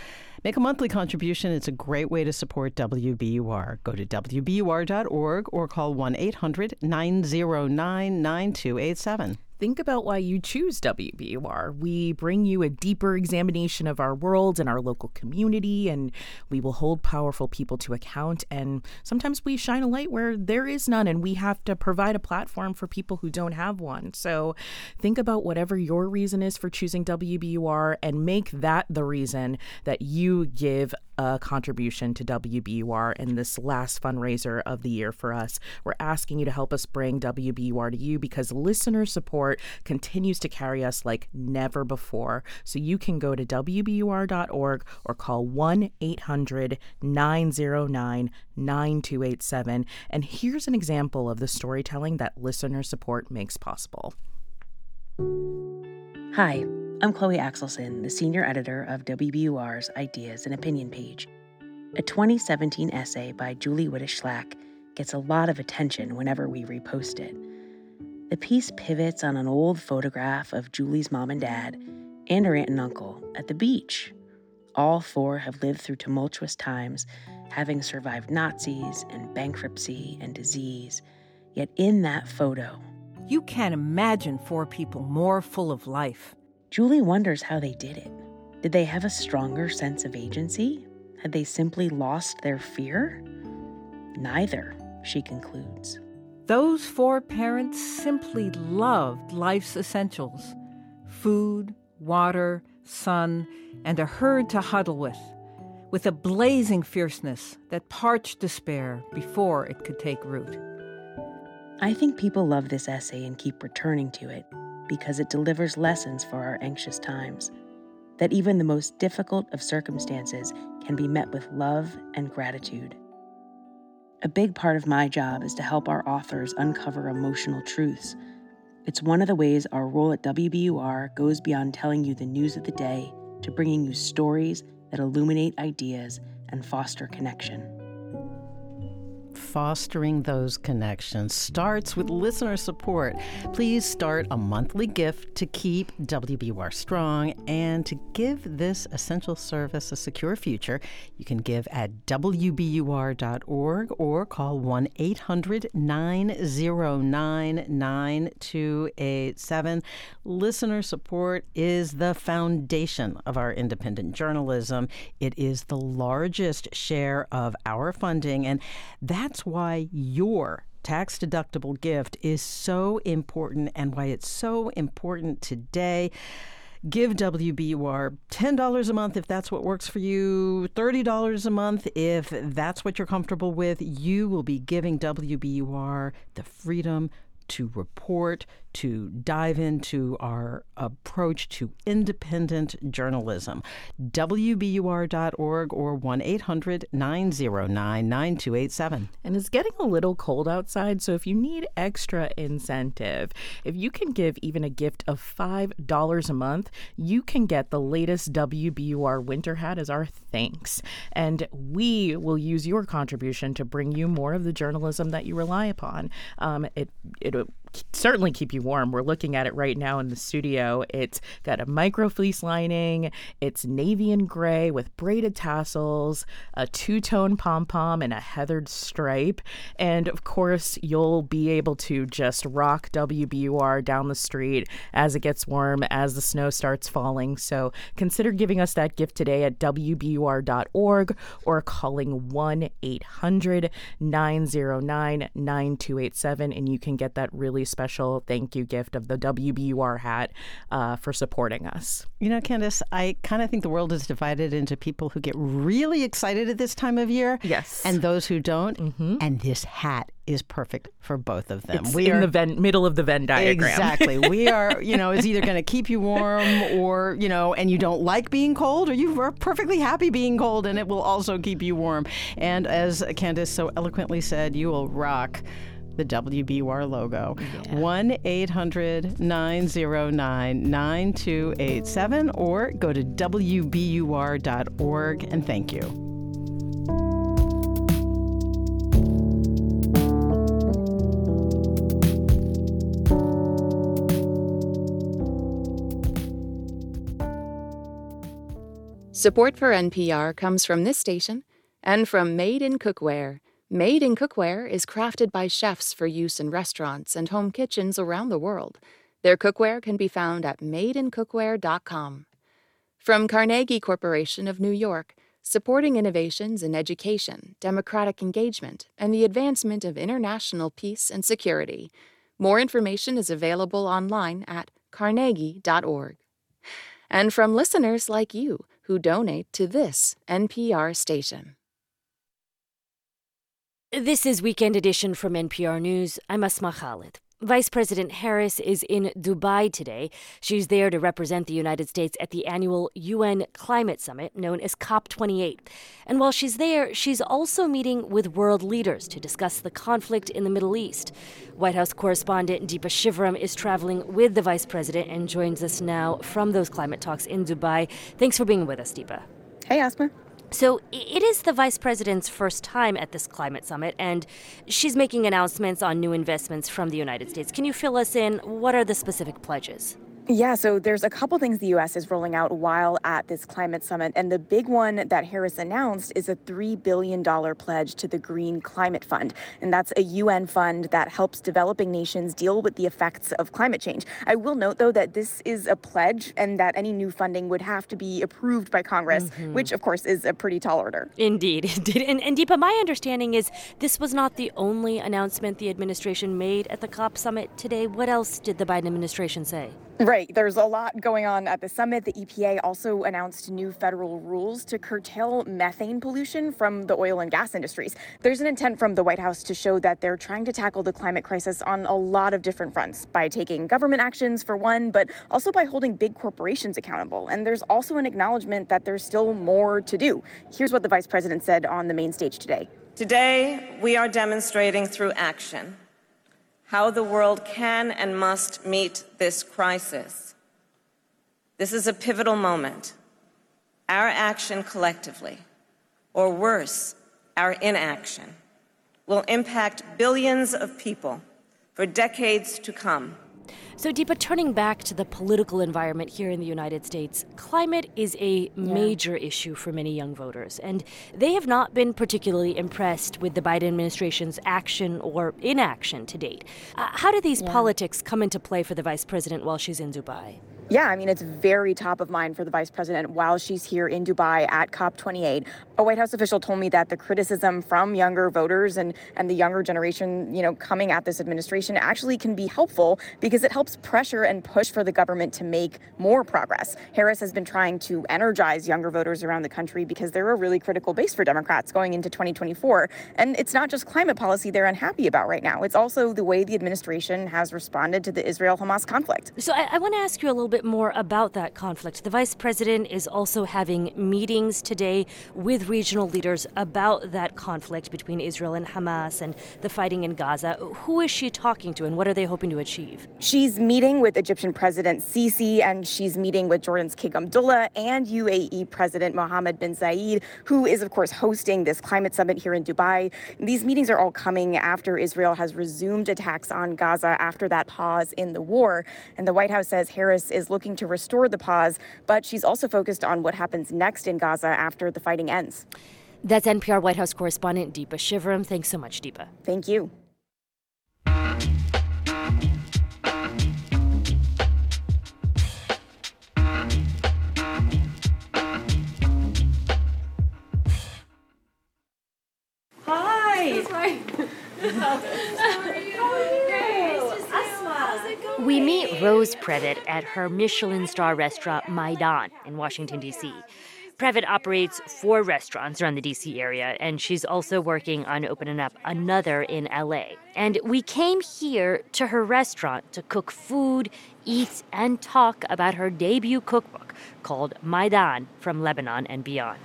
Make a monthly contribution. It's a great way to support WBUR. Go to WBUR.org or call 1 800 909 9287 think about why you choose WBUR. We bring you a deeper examination of our world and our local community, and we will hold powerful people to account. And sometimes we shine a light where there is none, and we have to provide a platform for people who don't have one. So think about whatever your reason is for choosing WBUR and make that the reason that you give a contribution to WBUR in this last fundraiser of the year for us. We're asking you to help us bring WBUR to you because listener support continues to carry us like never before. So you can go to WBUR.org or call 1 800 909 9287. And here's an example of the storytelling that listener support makes possible. Hi. I'm Chloe Axelson, the senior editor of WBUR's Ideas and Opinion page. A 2017 essay by Julie Wittish gets a lot of attention whenever we repost it. The piece pivots on an old photograph of Julie's mom and dad and her aunt and uncle at the beach. All four have lived through tumultuous times, having survived Nazis and bankruptcy and disease. Yet in that photo, you can't imagine four people more full of life. Julie wonders how they did it. Did they have a stronger sense of agency? Had they simply lost their fear? Neither, she concludes. Those four parents simply loved life's essentials food, water, sun, and a herd to huddle with, with a blazing fierceness that parched despair before it could take root. I think people love this essay and keep returning to it because it delivers lessons for our anxious times. That even the most difficult of circumstances can be met with love and gratitude. A big part of my job is to help our authors uncover emotional truths. It's one of the ways our role at WBUR goes beyond telling you the news of the day to bringing you stories that illuminate ideas and foster connection fostering those connections starts with listener support. Please start a monthly gift to keep WBUR strong and to give this essential service a secure future. You can give at WBUR.org or call 1 800 909 9287. Listener support is the foundation of our independent journalism. It is the largest share of our funding, and that's why your tax deductible gift is so important and why it's so important today. Give WBUR $10 a month if that's what works for you, $30 a month if that's what you're comfortable with. You will be giving WBUR the freedom to report, to dive into our approach to independent journalism. WBUR.org or 1 800 909 9287. And it's getting a little cold outside, so if you need extra incentive, if you can give even a gift of $5 a month, you can get the latest WBUR winter hat as our thanks. And we will use your contribution to bring you more of the journalism that you rely upon. Um, it, it'll certainly keep you warm. We're looking at it right now in the studio. It's got a micro fleece lining. It's navy and gray with braided tassels, a two tone pom pom, and a heathered stripe. And of course, you'll be able to just rock WBUR down the street as it gets warm, as the snow starts falling. So consider giving us that gift today at WBUR.org or calling 1 800 909 9287, and you can get that really very special thank you gift of the WBUR hat uh, for supporting us. You know, Candace, I kind of think the world is divided into people who get really excited at this time of year. Yes. And those who don't. Mm-hmm. And this hat is perfect for both of them. It's we in are, the Venn, middle of the Venn diagram. Exactly. we are, you know, is either going to keep you warm or, you know, and you don't like being cold or you are perfectly happy being cold and it will also keep you warm. And as Candace so eloquently said, you will rock the WBUR logo. 1 800 909 9287 or go to WBUR.org and thank you. Support for NPR comes from this station and from Made in Cookware. Made in Cookware is crafted by chefs for use in restaurants and home kitchens around the world. Their cookware can be found at madeincookware.com. From Carnegie Corporation of New York, supporting innovations in education, democratic engagement, and the advancement of international peace and security. More information is available online at carnegie.org. And from listeners like you, who donate to this NPR station. This is Weekend Edition from NPR News. I'm Asma Khalid. Vice President Harris is in Dubai today. She's there to represent the United States at the annual UN Climate Summit known as COP28. And while she's there, she's also meeting with world leaders to discuss the conflict in the Middle East. White House correspondent Deepa Shivaram is traveling with the Vice President and joins us now from those climate talks in Dubai. Thanks for being with us, Deepa. Hey, Asma. So it is the vice president's first time at this climate summit, and she's making announcements on new investments from the United States. Can you fill us in? What are the specific pledges? Yeah, so there's a couple things the U.S. is rolling out while at this climate summit. And the big one that Harris announced is a $3 billion pledge to the Green Climate Fund. And that's a UN fund that helps developing nations deal with the effects of climate change. I will note, though, that this is a pledge and that any new funding would have to be approved by Congress, mm-hmm. which, of course, is a pretty tall order. Indeed. And, and Deepa, my understanding is this was not the only announcement the administration made at the COP summit today. What else did the Biden administration say? Right. There's a lot going on at the summit. The EPA also announced new federal rules to curtail methane pollution from the oil and gas industries. There's an intent from the White House to show that they're trying to tackle the climate crisis on a lot of different fronts by taking government actions for one, but also by holding big corporations accountable. And there's also an acknowledgement that there's still more to do. Here's what the vice president said on the main stage today. Today, we are demonstrating through action how the world can and must meet this crisis. This is a pivotal moment. Our action collectively, or worse, our inaction, will impact billions of people for decades to come. So, Deepa, turning back to the political environment here in the United States, climate is a major issue for many young voters, and they have not been particularly impressed with the Biden administration's action or inaction to date. Uh, how do these yeah. politics come into play for the vice president while she's in Dubai? Yeah, I mean, it's very top of mind for the vice president while she's here in Dubai at COP28. A White House official told me that the criticism from younger voters and, and the younger generation, you know, coming at this administration actually can be helpful because it helps pressure and push for the government to make more progress. Harris has been trying to energize younger voters around the country because they're a really critical base for Democrats going into 2024. And it's not just climate policy they're unhappy about right now, it's also the way the administration has responded to the Israel Hamas conflict. So I, I want to ask you a little bit bit more about that conflict. The vice president is also having meetings today with regional leaders about that conflict between Israel and Hamas and the fighting in Gaza. Who is she talking to and what are they hoping to achieve? She's meeting with Egyptian President Sisi and she's meeting with Jordan's King Abdullah and UAE President Mohammed bin Zayed, who is, of course, hosting this climate summit here in Dubai. These meetings are all coming after Israel has resumed attacks on Gaza after that pause in the war. And the White House says Harris is is looking to restore the pause, but she's also focused on what happens next in Gaza after the fighting ends. That's NPR White House correspondent Deepa Shivaram. Thanks so much, Deepa. Thank you. Hi. How are you? How are you? Nice to you. We meet Rose Previte at her Michelin star restaurant Maydan in Washington, D.C. Previte operates four restaurants around the DC area, and she's also working on opening up another in LA. And we came here to her restaurant to cook food, eat, and talk about her debut cookbook called Maydan from Lebanon and Beyond.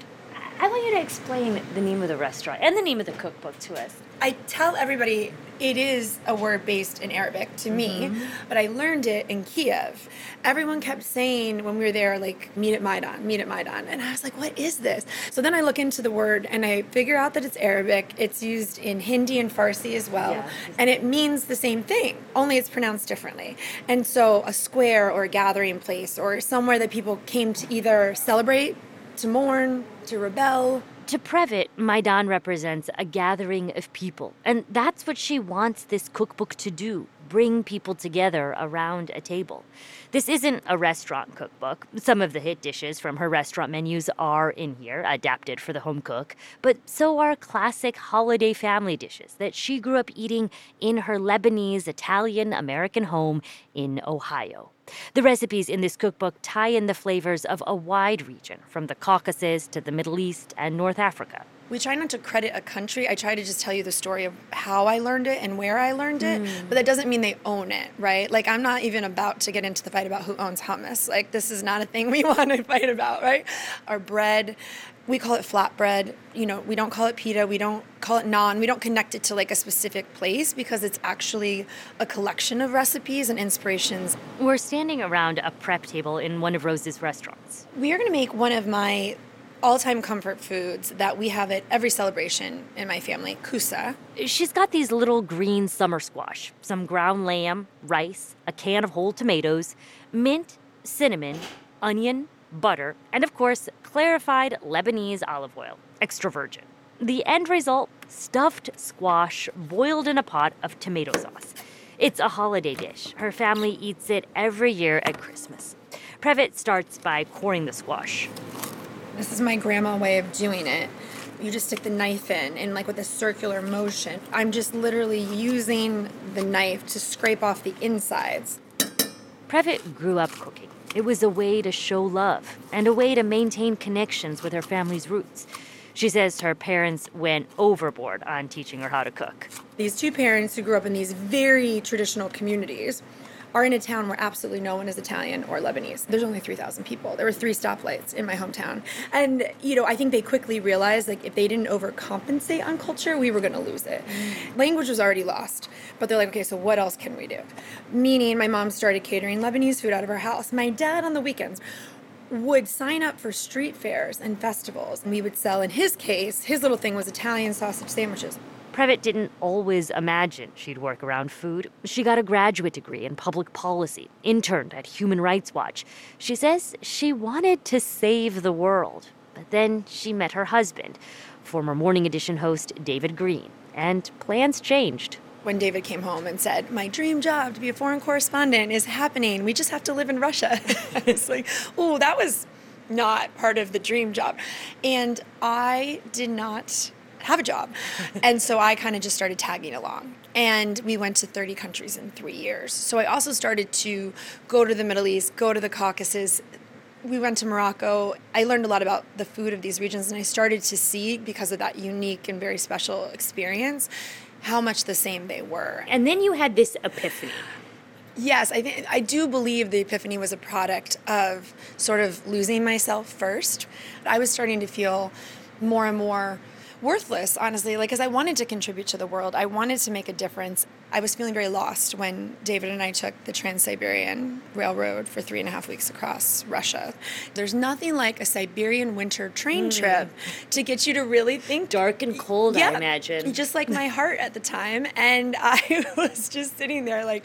I want you to explain the name of the restaurant and the name of the cookbook to us. I tell everybody it is a word based in Arabic to me, Mhm. but I learned it in Kiev. Everyone kept saying when we were there, like, meet at Maidan, meet at Maidan. And I was like, what is this? So then I look into the word and I figure out that it's Arabic. It's used in Hindi and Farsi as well. Yeah. And it means the same thing, only it's pronounced differently. And so a square or a gathering place or somewhere that people came to either celebrate, to mourn, to rebel, To Previte, Maidan represents a gathering of people, and that's what she wants this cookbook to do bring people together around a table. This isn't a restaurant cookbook. Some of the hit dishes from her restaurant menus are in here, adapted for the home cook, but so are classic holiday family dishes that she grew up eating in her Lebanese, Italian, American home in Ohio. The recipes in this cookbook tie in the flavors of a wide region, from the Caucasus to the Middle East and North Africa. we try not to credit a country. I try to just tell you the story of how I learned it and where I learned it. Mm. But that doesn't mean they own it, right? Like I'm not even about to get into the fight about who owns hummus. Like this is not a thing we want to fight about, right? Our bread, we call it flatbread. You know, we don't call it pita. We don't call it naan. We don't connect it to like a specific place because it's actually a collection of recipes and inspirations. We're standing around a prep table in one of Rose's restaurants. We are going to make one of my all-time comfort foods that we have at every celebration in my family, kusa. She's got these little green summer squash, some ground lamb, rice, a can of whole tomatoes, mint, cinnamon, onion, butter, and of course, clarified Lebanese olive oil, extra virgin. The end result stuffed squash boiled in a pot of tomato sauce. It's a holiday dish. Her family eats it every year at Christmas. Previte starts by coring the squash. This is my grandma way of doing it. You just stick the knife in and like with a circular motion. I'm just literally using the knife to scrape off the insides. Previte grew up cooking. It was a way to show love and a way to maintain connections with her family's roots. She says her parents went overboard on teaching her how to cook. These two parents who grew up in these very traditional communities are in a town where absolutely no one is Italian or Lebanese. There's only 3,000 people. There were three stoplights in my hometown. And, you know, I think they quickly realized like if they didn't overcompensate on culture, we were going to lose it. Language was already lost. But they're like, okay, so what else can we do? Meaning my mom started catering Lebanese food out of her house. My dad on the weekends would sign up for street fairs and festivals. And we would sell, in his case, his little thing was Italian sausage sandwiches. Previte didn't always imagine she'd work around food. She got a graduate degree in public policy, interned at Human Rights Watch. She says she wanted to save the world. But then she met her husband, former Morning Edition host David Greene, and plans changed. when David came home and said, My dream job to be a foreign correspondent is happening. We just have to live in Russia. it's like, oh, that was not part of the dream job. And I did not have a job. and so I kind of just started tagging along. And we went to 30 countries in three years. So I also started to go to the Middle East, go to the Caucasus, we went to Morocco. I learned a lot about the food of these regions, and I started to see, because of that unique and very special experience, how much the same they were. And then you had this epiphany. Yes, I think I do believe the epiphany was a product of sort of losing myself first. I was starting to feel more and more worthless, honestly, like because I wanted to contribute to the world. I wanted to make a difference. I was feeling very lost when David and I took the Trans-Siberian Railroad for three and a half weeks across Russia. There's nothing like a Siberian winter train Mm. trip to get you to really think dark and cold. Yeah, I imagine. just like my heart at the time, and I was just sitting there like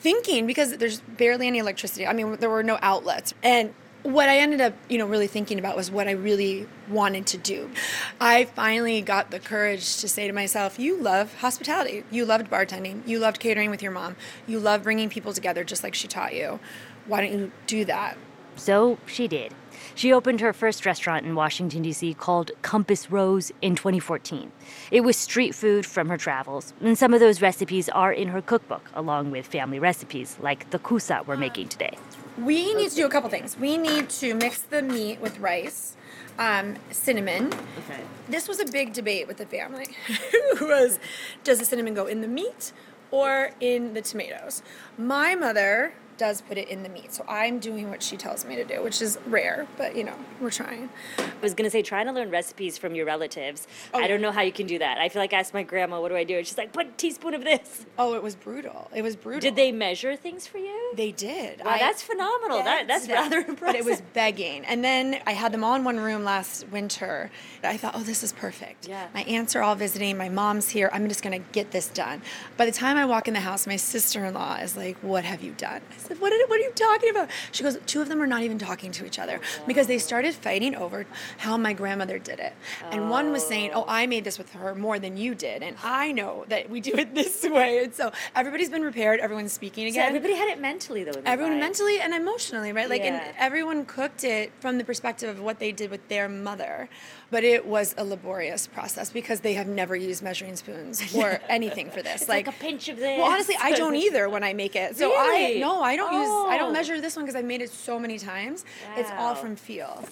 thinking because there's barely any electricity. I mean, there were no outlets, and what I ended up, you know, really thinking about was what I really wanted to do. I finally got the courage to say to myself, "You love hospitality. You loved bartending. You loved catering with your mom. You love bringing people together, just like she taught you. Why don't you do that?" So she did. She opened her first restaurant in Washington, D.C. called Compass Rose in 2014. It was street food from her travels, and some of those recipes are in her cookbook, along with family recipes like the kusa we're making today. We need to do a couple things. We need to mix the meat with rice, um, cinnamon. Okay. This was a big debate with the family. was does the cinnamon go in the meat or in the tomatoes? My mother does put it in the meat, so I'm doing what she tells me to do, which is rare, but you know, we're trying. I was going to say, trying to learn recipes from your relatives. Oh, I don't know how you can do that. I feel like I asked my grandma, what do I do? And she's like, put a teaspoon of this. Oh, it was brutal. It was brutal. Did they measure things for you? They did. Wow, that's phenomenal. That, that's Yeah, rather But it was begging. And then I had them all in one room last winter. I thought, oh, this is perfect. Yeah. My aunts are all visiting. My mom's here. I'm just going to get this done. By the time I walk in the house, my sister in law is like, what have you done? Said, what, what are you talking about? She goes, two of them are not even talking to each other because they started fighting over how my grandmother did it. And one was saying, oh, I made this with her more than you did. And I know that we do it this way. And so everybody's been prepared. Everyone's speaking So again. everybody had it mentally, though. Everyone mind. mentally and emotionally, right? Like, Yeah. and everyone cooked it from the perspective of what they did with their mother. But it was a laborious process because they have never used measuring spoons or anything for this. It's like, a pinch of this. well, honestly, I don't either when I make it. So Really? I no, I don't use I Oh. don't measure this one because I've made it so many times. It's all from feel.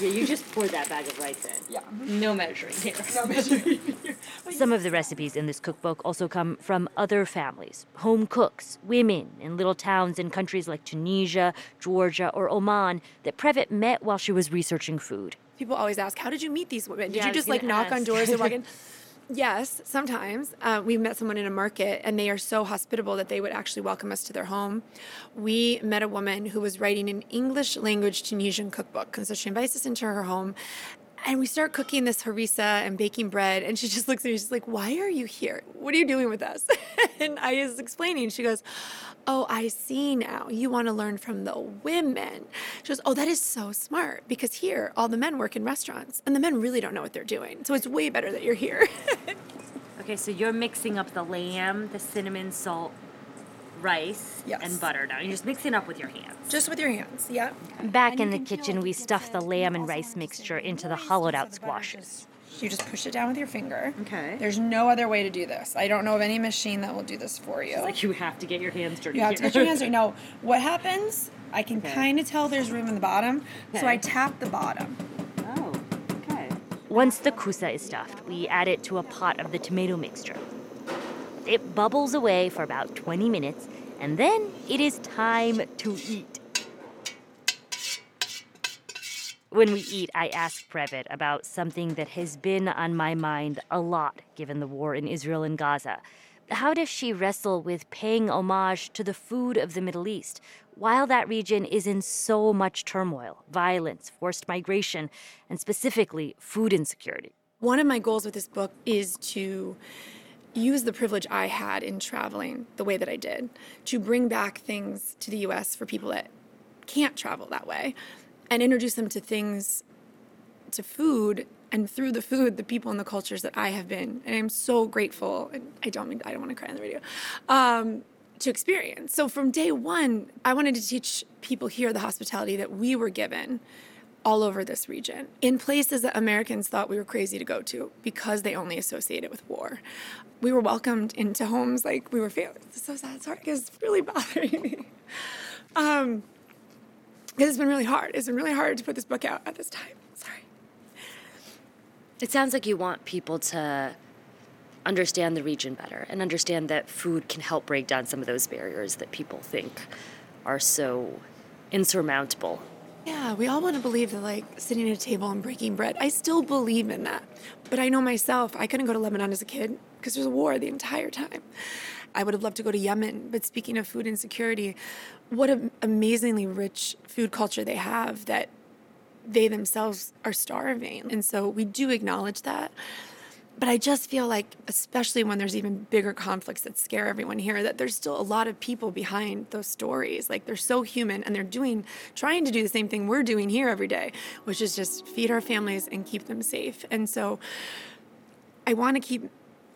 Yeah, you just poured that bag of rice in. Yeah. No measuring here. no measuring Some of the recipes in this cookbook also come from other families, home cooks, women in little towns in countries like Tunisia, Georgia, or Oman that Previte met while she was researching food. People always ask, "How did you meet these women? Did Yeah, you just like gonna knock on doors and walk in?" Yes, sometimes. Uh, we met someone in a market and they are so hospitable that they would actually welcome us to their home. We met a woman who was writing an English language Tunisian cookbook. And so she invites us into her home and we start cooking this harissa and baking bread. And she just looks at me, she's like, Why are you here? What are you doing with us? and I was explaining. She goes, Oh, I see now. You want to learn from the women. She goes, Oh, that is so smart because here all the men work in restaurants and the men really don't know what they're doing. So it's way better that you're here. Okay, so you're mixing up the lamb, the cinnamon, salt, rice, and butter now. You're just mixing up with your hands. Just with your hands, yeah. Back in the kitchen, we stuff the lamb and rice mixture into the hollowed out squashes. You just push it down with your finger. Okay. There's no other way to do this. I don't know of any machine that will do this for you. It's like you have to get your hands dirty. You have to here. get your hands dirty. Now, what happens? I can kind of tell there's room in the bottom, so I tap the bottom. Oh, okay. Once the kusa is stuffed, we add it to a pot of the tomato mixture. It bubbles away for about 20 minutes, and then it is time to eat. When we eat, I ask Previte about something that has been on my mind a lot given the war in Israel and Gaza. How does she wrestle with paying homage to the food of the Middle East while that region is in so much turmoil, violence, forced migration, and specifically food insecurity? One of my goals with this book is to use the privilege I had in traveling the way that I did to bring back things to the US for people that can't travel that way and introduce them to things to food and through the food the people and the cultures that I have been. And I'm so grateful and I don't mean I don't want to cry on the radio um, to experience. So from day one I wanted to teach people here the hospitality that we were given all over this region in places that Americans thought we were crazy to go to because they only associate it with war. We were welcomed into homes like we were family. It's so sad. Sorry, it's really bothering me. Um, it's been really hard. It's been really hard to put this book out at this time. Sorry. It sounds like you want people to understand the region better and understand that food can help break down some of those barriers that people think are so insurmountable. Yeah, we all want to believe that like sitting at a table and breaking bread. I still believe in that. But I know myself, I couldn't go to Lebanon as a kid because there's a war the entire time. I would have loved to go to Yemen, but speaking of food insecurity, what an amazingly rich food culture they have that they themselves are starving. And so we do acknowledge that. But I just feel like, especially when there's even bigger conflicts that scare everyone here, that there's still a lot of people behind those stories. Like they're so human and they're doing, trying to do the same thing we're doing here every day, which is just feed our families and keep them safe. And so I want to keep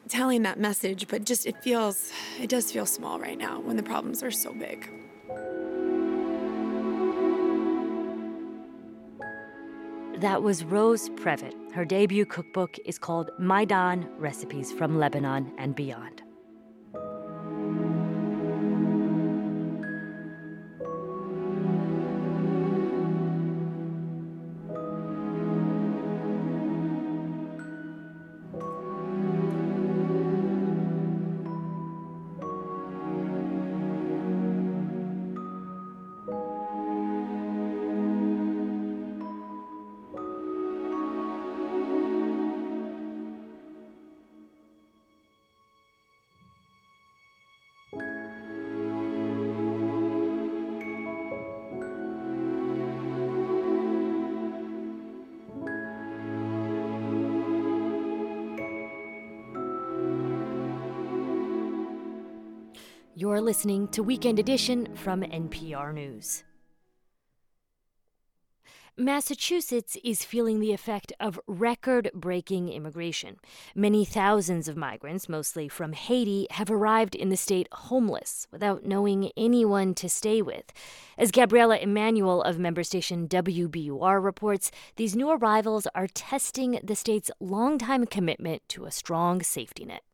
telling that message, but just it feels, it does feel small right now when the problems are so big. That was Rose Previte. Her debut cookbook is called Maydan Recipes from Lebanon and Beyond. Listening to Weekend Edition from NPR News. Massachusetts is feeling the effect of record breaking immigration. Many thousands of migrants, mostly from Haiti, have arrived in the state homeless without knowing anyone to stay with. As Gabrielle Emanuel of member station WBUR reports, these new arrivals are testing the state's longtime commitment to a strong safety net.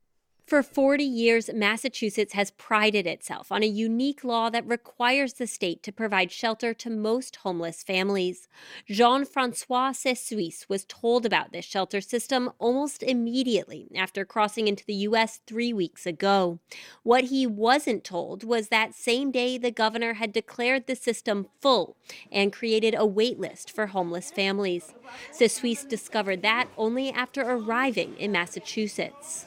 For 40 years, Massachusetts has prided itself on a unique law that requires the state to provide shelter to most homeless families. Jean Francois Cessuis was told about this shelter system almost immediately after crossing into the U.S. three weeks ago. What he wasn't told was that same day the governor had declared the system full and created a wait list for homeless families. Cessuis discovered that only after arriving in Massachusetts.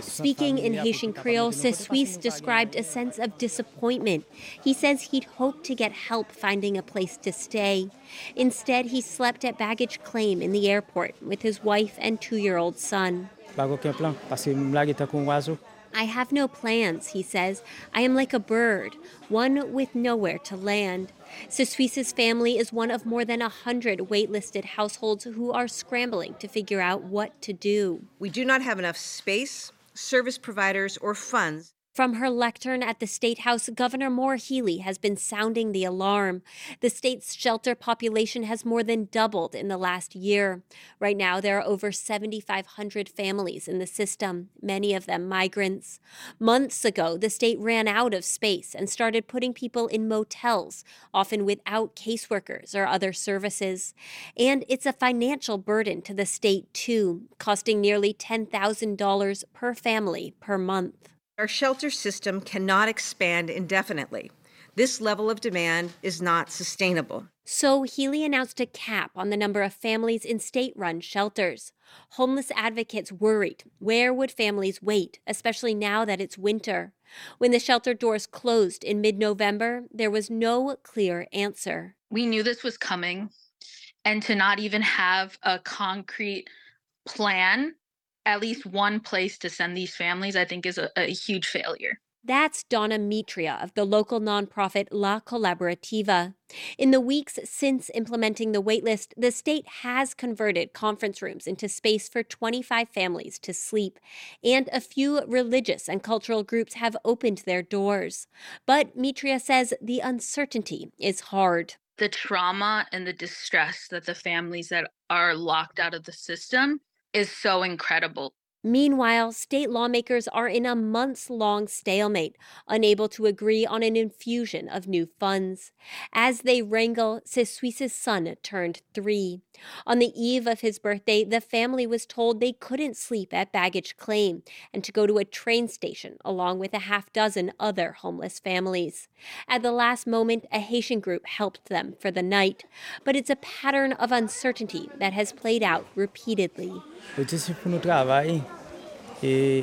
Speaking in Haitian Creole, Cessuis described a sense of disappointment. He says he'd hoped to get help finding a place to stay. Instead, he slept at baggage claim in the airport with his wife and two year old son. I have no plans, he says. I am like a bird, one with nowhere to land. Cessuis's family is one of more than a hundred waitlisted households who are scrambling to figure out what to do. We do not have enough space, service providers, or funds from her lectern at the State House, Governor Maura Healey has been sounding the alarm. The state's shelter population has more than doubled in the last year. Right now, there are over 7,500 families in the system, many of them migrants. Months ago, the state ran out of space and started putting people in motels, often without caseworkers or other services. And it's a financial burden to the state, too, costing nearly $10,000 per family per month. Our shelter system cannot expand indefinitely. This level of demand is not sustainable. So, Healey announced a cap on the number of families in state run shelters. Homeless advocates worried where would families wait, especially now that it's winter? When the shelter doors closed in mid November, there was no clear answer. We knew this was coming, and to not even have a concrete plan at least one place to send these families, I think is a, a huge failure. That's Donna Mitria of the local nonprofit La Colaborativa. In the weeks since implementing the waitlist, the state has converted conference rooms into space for 25 families to sleep, and a few religious and cultural groups have opened their doors. But Mitria says the uncertainty is hard. The trauma and the distress that the families that are locked out of the system is so incredible. Meanwhile, state lawmakers are in a months long stalemate, unable to agree on an infusion of new funds. As they wrangle, Cessuis's son turned three. On the eve of his birthday, the family was told they couldn't sleep at baggage claim and to go to a train station along with a half dozen other homeless families. At the last moment, a Haitian group helped them for the night, but it's a pattern of uncertainty that has played out repeatedly. Eh,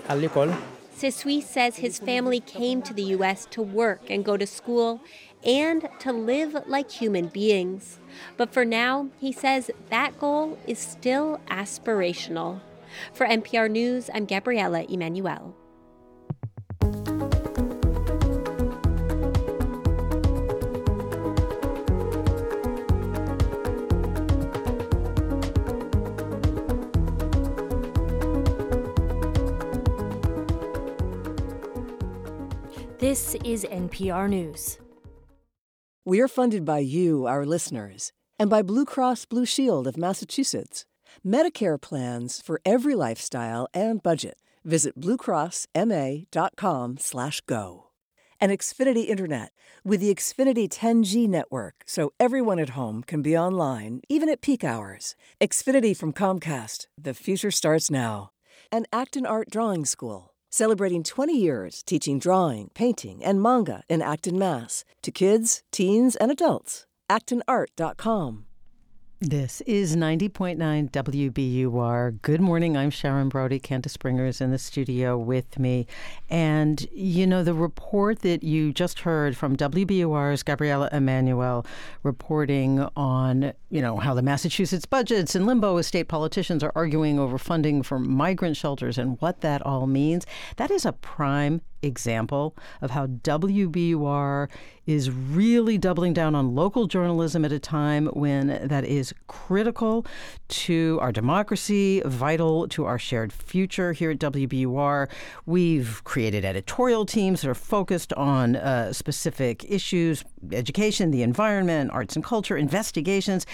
Cessuis says his family came to the U.S. to work and go to school and to live like human beings. But for now, he says that goal is still aspirational. For NPR News, I'm Gabrielle Emanuel. This is NPR News. We are funded by you, our listeners. and by Blue Cross Blue Shield of Massachusetts. Medicare plans for every lifestyle and budget. Visit bluecrossma.com/go. And Xfinity Internet with the Xfinity 10G network so everyone at home can be online even at peak hours. Xfinity from Comcast. The future starts now. And Acton Art Drawing School, celebrating 20 years teaching drawing, painting, and manga in Acton, Mass. to kids, teens, and adults. actonart.com. This is 90.9 WBUR. Good morning. I'm Sharon Brody. Candace Springer is in the studio with me. And, you know, the report that you just heard from WBUR's Gabrielle Emanuel reporting on, you know, how the Massachusetts budget's in limbo as state politicians are arguing over funding for migrant shelters and what that all means, that is a prime example of how WBUR is really doubling down on local journalism at a time when that is critical to our democracy, vital to our shared future here at WBUR. We've created editorial teams that are focused on uh, specific issues education, the environment, arts and culture, investigations.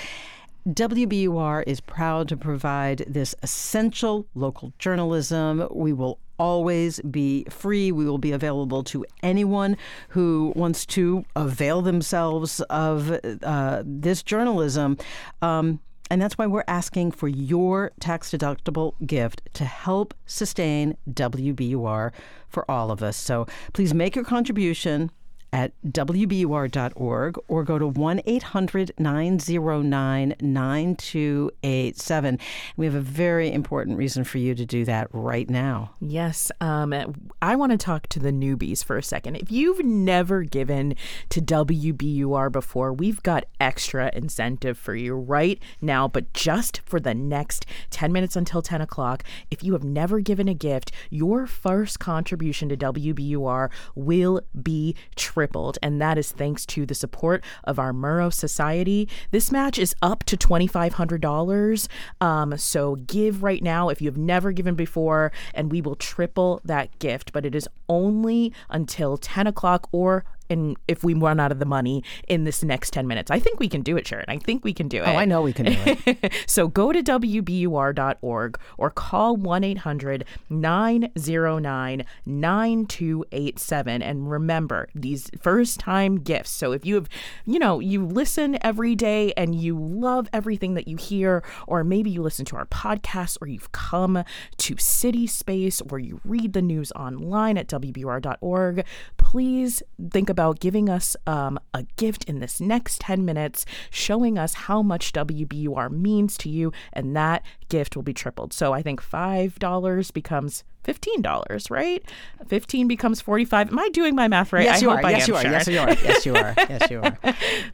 WBUR is proud to provide this essential local journalism. We will always be free. We will be available to anyone who wants to avail themselves of uh, this journalism. Um, and that's why we're asking for your tax deductible gift to help sustain WBUR for all of us. So please make your contribution at WBUR.org or go to 1 800 909 9287. We have a very important reason for you to do that right now. Yes. Um, I want to talk to the newbies for a second. If you've never given to WBUR before, we've got extra incentive for you right now, but just for the next 10 minutes until 10 o'clock. If you have never given a gift, your first contribution to WBUR will be tripled tripled, and that is thanks to the support of our Murrow Society. This match is up to $2,500. Um, so give right now if you have never given before, and we will triple that gift. But it is only until 10 o'clock or and if we run out of the money in this next 10 minutes. I think we can do it, Sharon. I think we can do oh, it. Oh, I know we can do it. so go to WBUR.org or call 1 800 909 9287. And remember, these first time gifts. So if you have, you know, you listen every day and you love everything that you hear, or maybe you listen to our podcast, or you've come to CitySpace, or you read the news online at WBUR.org, please think about giving us um, a gift in this next 10 minutes, showing us how much WBUR means to you, and that gift will be tripled. So I think $5 becomes $15, right? 15 becomes 45. Am I doing my math right? Yes, you are. Yes, am, you are. Yes, you are. Yes, you are. Yes, you are.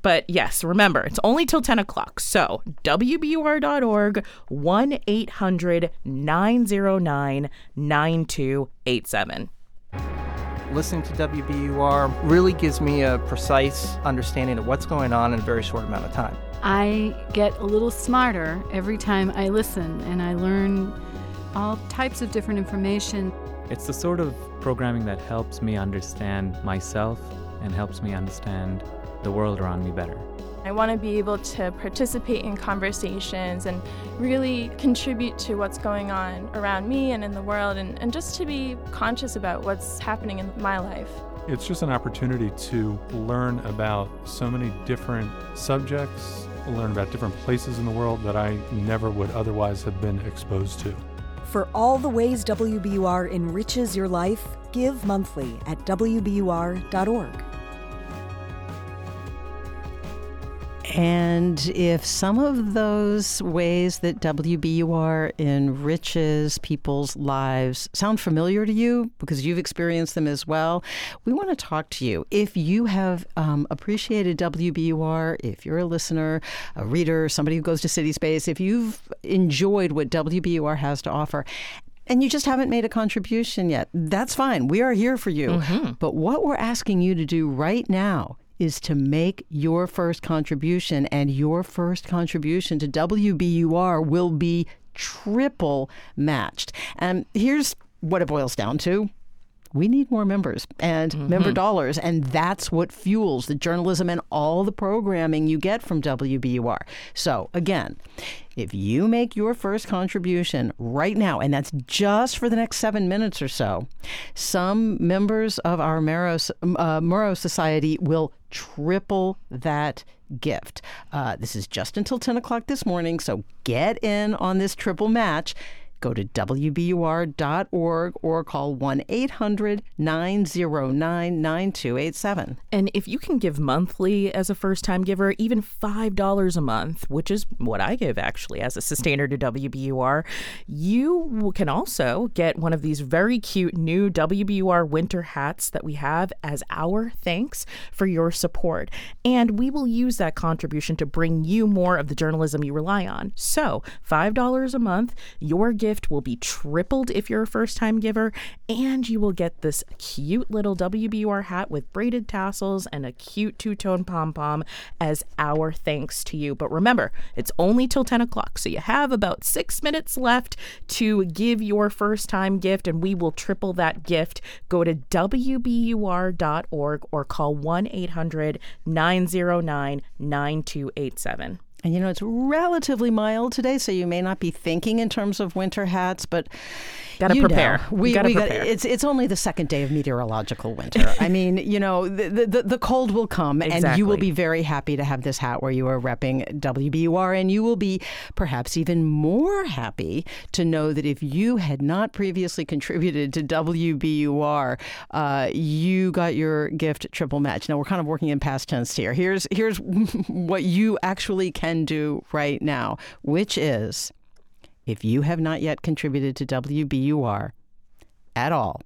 but yes, remember, it's only till 10 o'clock. So WBUR.org, 1 800 909 9287 listening to WBUR really gives me a precise understanding of what's going on in a very short amount of time. I get a little smarter every time I listen and I learn all types of different information. It's the sort of programming that helps me understand myself and helps me understand the world around me better. I want to be able to participate in conversations and really contribute to what's going on around me and in the world, and, and just to be conscious about what's happening in my life. It's just an opportunity to learn about so many different subjects, learn about different places in the world that I never would otherwise have been exposed to. For all the ways WBUR enriches your life, give monthly at WBUR.org. And if some of those ways that WBUR enriches people's lives sound familiar to you because you've experienced them as well, we want to talk to you. If you have um, appreciated WBUR, if you're a listener, a reader, somebody who goes to CitySpace, if you've enjoyed what WBUR has to offer, and you just haven't made a contribution yet, that's fine. We are here for you. Mm-hmm. But what we're asking you to do right now is to make your first contribution, and your first contribution to WBUR will be triple matched. And here's what it boils down to we need more members and Mm-hmm. member dollars. And that's what fuels the journalism and all the programming you get from WBUR. So, again, if you make your first contribution right now, and that's just for the next seven minutes or so, some members of our Murrow, uh, Murrow Society will triple that gift. Uh, this is just until 10 o'clock this morning, so get in on this triple match. Go to WBUR.org or call 1 800 909 9287. And if you can give monthly as a first time giver, even $5 a month, which is what I give actually as a sustainer to WBUR, you can also get one of these very cute new WBUR winter hats that we have as our thanks for your support. And we will use that contribution to bring you more of the journalism you rely on. So, $5 a month, your gift will be tripled if you're a first time giver, and you will get this cute little WBUR hat with braided tassels and a cute two tone pom pom as our thanks to you. But remember, it's only till 10 o'clock, so you have about six minutes left to give your first time gift, and we will triple that gift. Go to WBUR.org or call 1 800 909 9287. And you know, it's relatively mild today, so you may not be thinking in terms of winter hats, but Gotta you prepare. know, we, gotta we got- prepare. it's it's only the second day of meteorological winter. I mean, you know, the, the the cold will come, and you will be very happy to have this hat where you are repping WBUR, and you will be perhaps even more happy to know that if you had not previously contributed to WBUR, uh, you got your gift triple match. Now we're kind of working in past tense here. Here's here's what you actually can do right now, which is if you have not yet contributed to WBUR at all,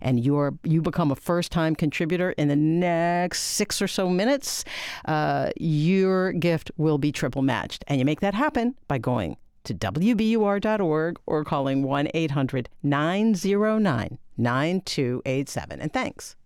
and you're you become a first time contributor in the next six or so minutes, uh, your gift will be triple matched. And you make that happen by going to WBUR.org or calling 1 800 909 9287. And thanks.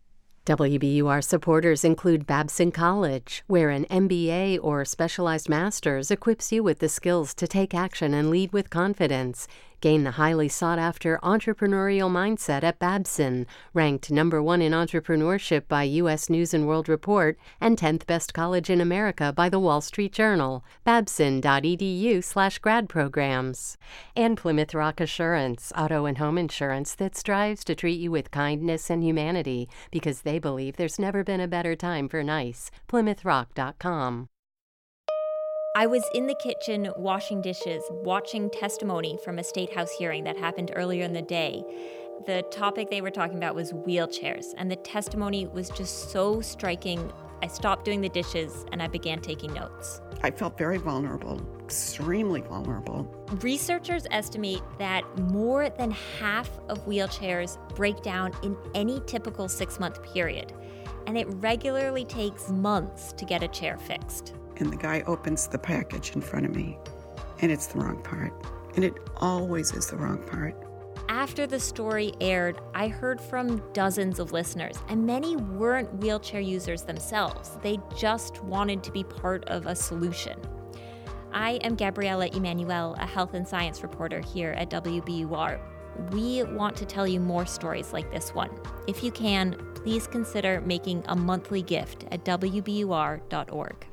WBUR supporters include Babson College, where an MBA or specialized master's equips you with the skills to take action and lead with confidence. Gain the highly sought after entrepreneurial mindset at Babson, ranked number one in entrepreneurship by U.S. News and World Report and 10th best college in America by the Wall Street Journal. Babson.edu/slash grad programs. And Plymouth Rock Assurance, auto and home insurance that strives to treat you with kindness and humanity because they believe there's never been a better time for nice. PlymouthRock.com. I was in the kitchen washing dishes, watching testimony from a state house hearing that happened earlier in the day. The topic they were talking about was wheelchairs, and the testimony was just so striking. I stopped doing the dishes and I began taking notes. I felt very vulnerable, extremely vulnerable. Researchers estimate that more than half of wheelchairs break down in any typical six month period, and it regularly takes months to get a chair fixed. And the guy opens the package in front of me, and it's the wrong part. And it always is the wrong part. After the story aired, I heard from dozens of listeners, and many weren't wheelchair users themselves. They just wanted to be part of a solution. I am Gabrielle Emanuel, a health and science reporter here at WBUR. We want to tell you more stories like this one. If you can, please consider making a monthly gift at WBUR.org.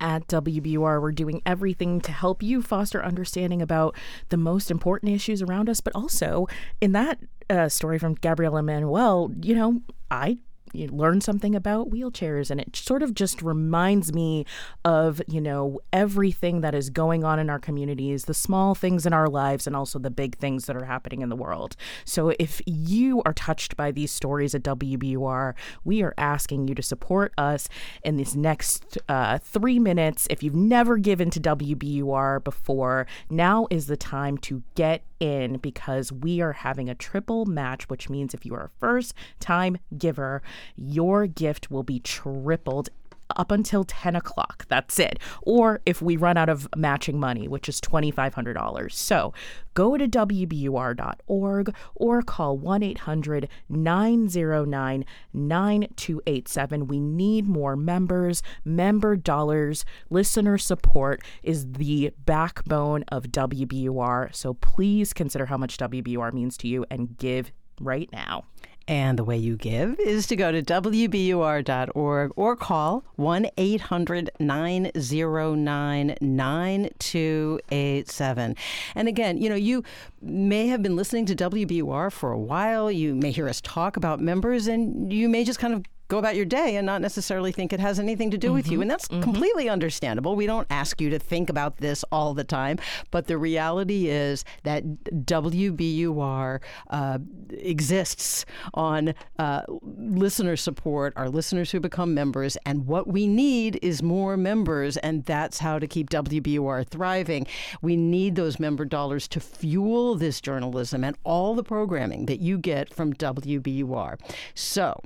At WBUR, we're doing everything to help you foster understanding about the most important issues around us, but also in that uh, story from Gabrielle Emanuel, you know, I you learn something about wheelchairs and it sort of just reminds me of you know everything that is going on in our communities the small things in our lives and also the big things that are happening in the world. So if you are touched by these stories at wbur we are asking you to support us in these next uh, three minutes. If you've never given to wbur before now is the time to get in because we are having a triple match, which means if you are a first time giver, your gift will be tripled up until 10 o'clock. That's it. Or if we run out of matching money, which is $2,500. So go to WBUR.org or call 1 800 909 9287. We need more members. Member dollars, listener support is the backbone of WBUR. So please consider how much WBUR means to you and give right now. And the way you give is to go to WBUR.org or call 1 800 909 9287. And again, you know, you may have been listening to WBUR for a while. You may hear us talk about members, and you may just kind of go about your day and not necessarily think it has anything to do mm-hmm. with you. Mm-hmm. And that's mm-hmm. completely understandable. We don't ask you to think about this all the time. But the reality is that WBUR uh, exists on uh, listener support, our listeners who become members. And what we need is more members. And that's how to keep WBUR thriving. We need those member dollars to fuel this journalism and all the programming that you get from WBUR. So,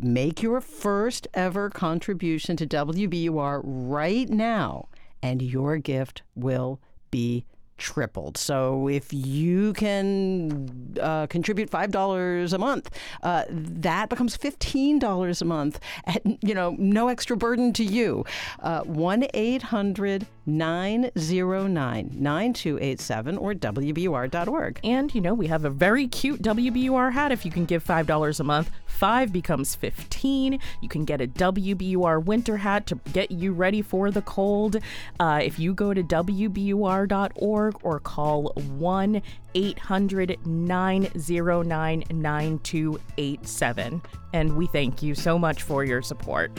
Make your first ever contribution to WBUR right now, and your gift will be tripled. So if you can uh, contribute five dollars a month, uh, that becomes fifteen dollars a month. At you know, no extra burden to you. Uh, one eight hundred 909 9287 or WBUR.org. And, you know, we have a very cute WBUR hat if you can give $5 a month. Five becomes 15. You can get a WBUR winter hat to get you ready for the cold. Uh, if you go to WBUR.org or call 1 800 909 9287. And we thank you so much for your support.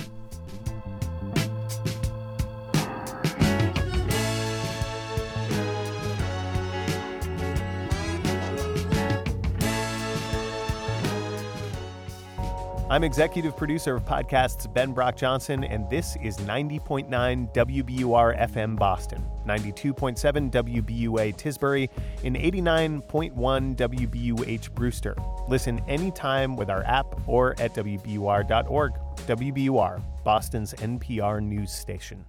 I'm executive producer of podcasts Ben Brock Johnson, and this is 90.9 WBUR FM Boston, 92.7 WBUA Tisbury, and 89.1 WBUH Brewster. Listen anytime with our app or at WBUR.org. WBUR, Boston's NPR news station.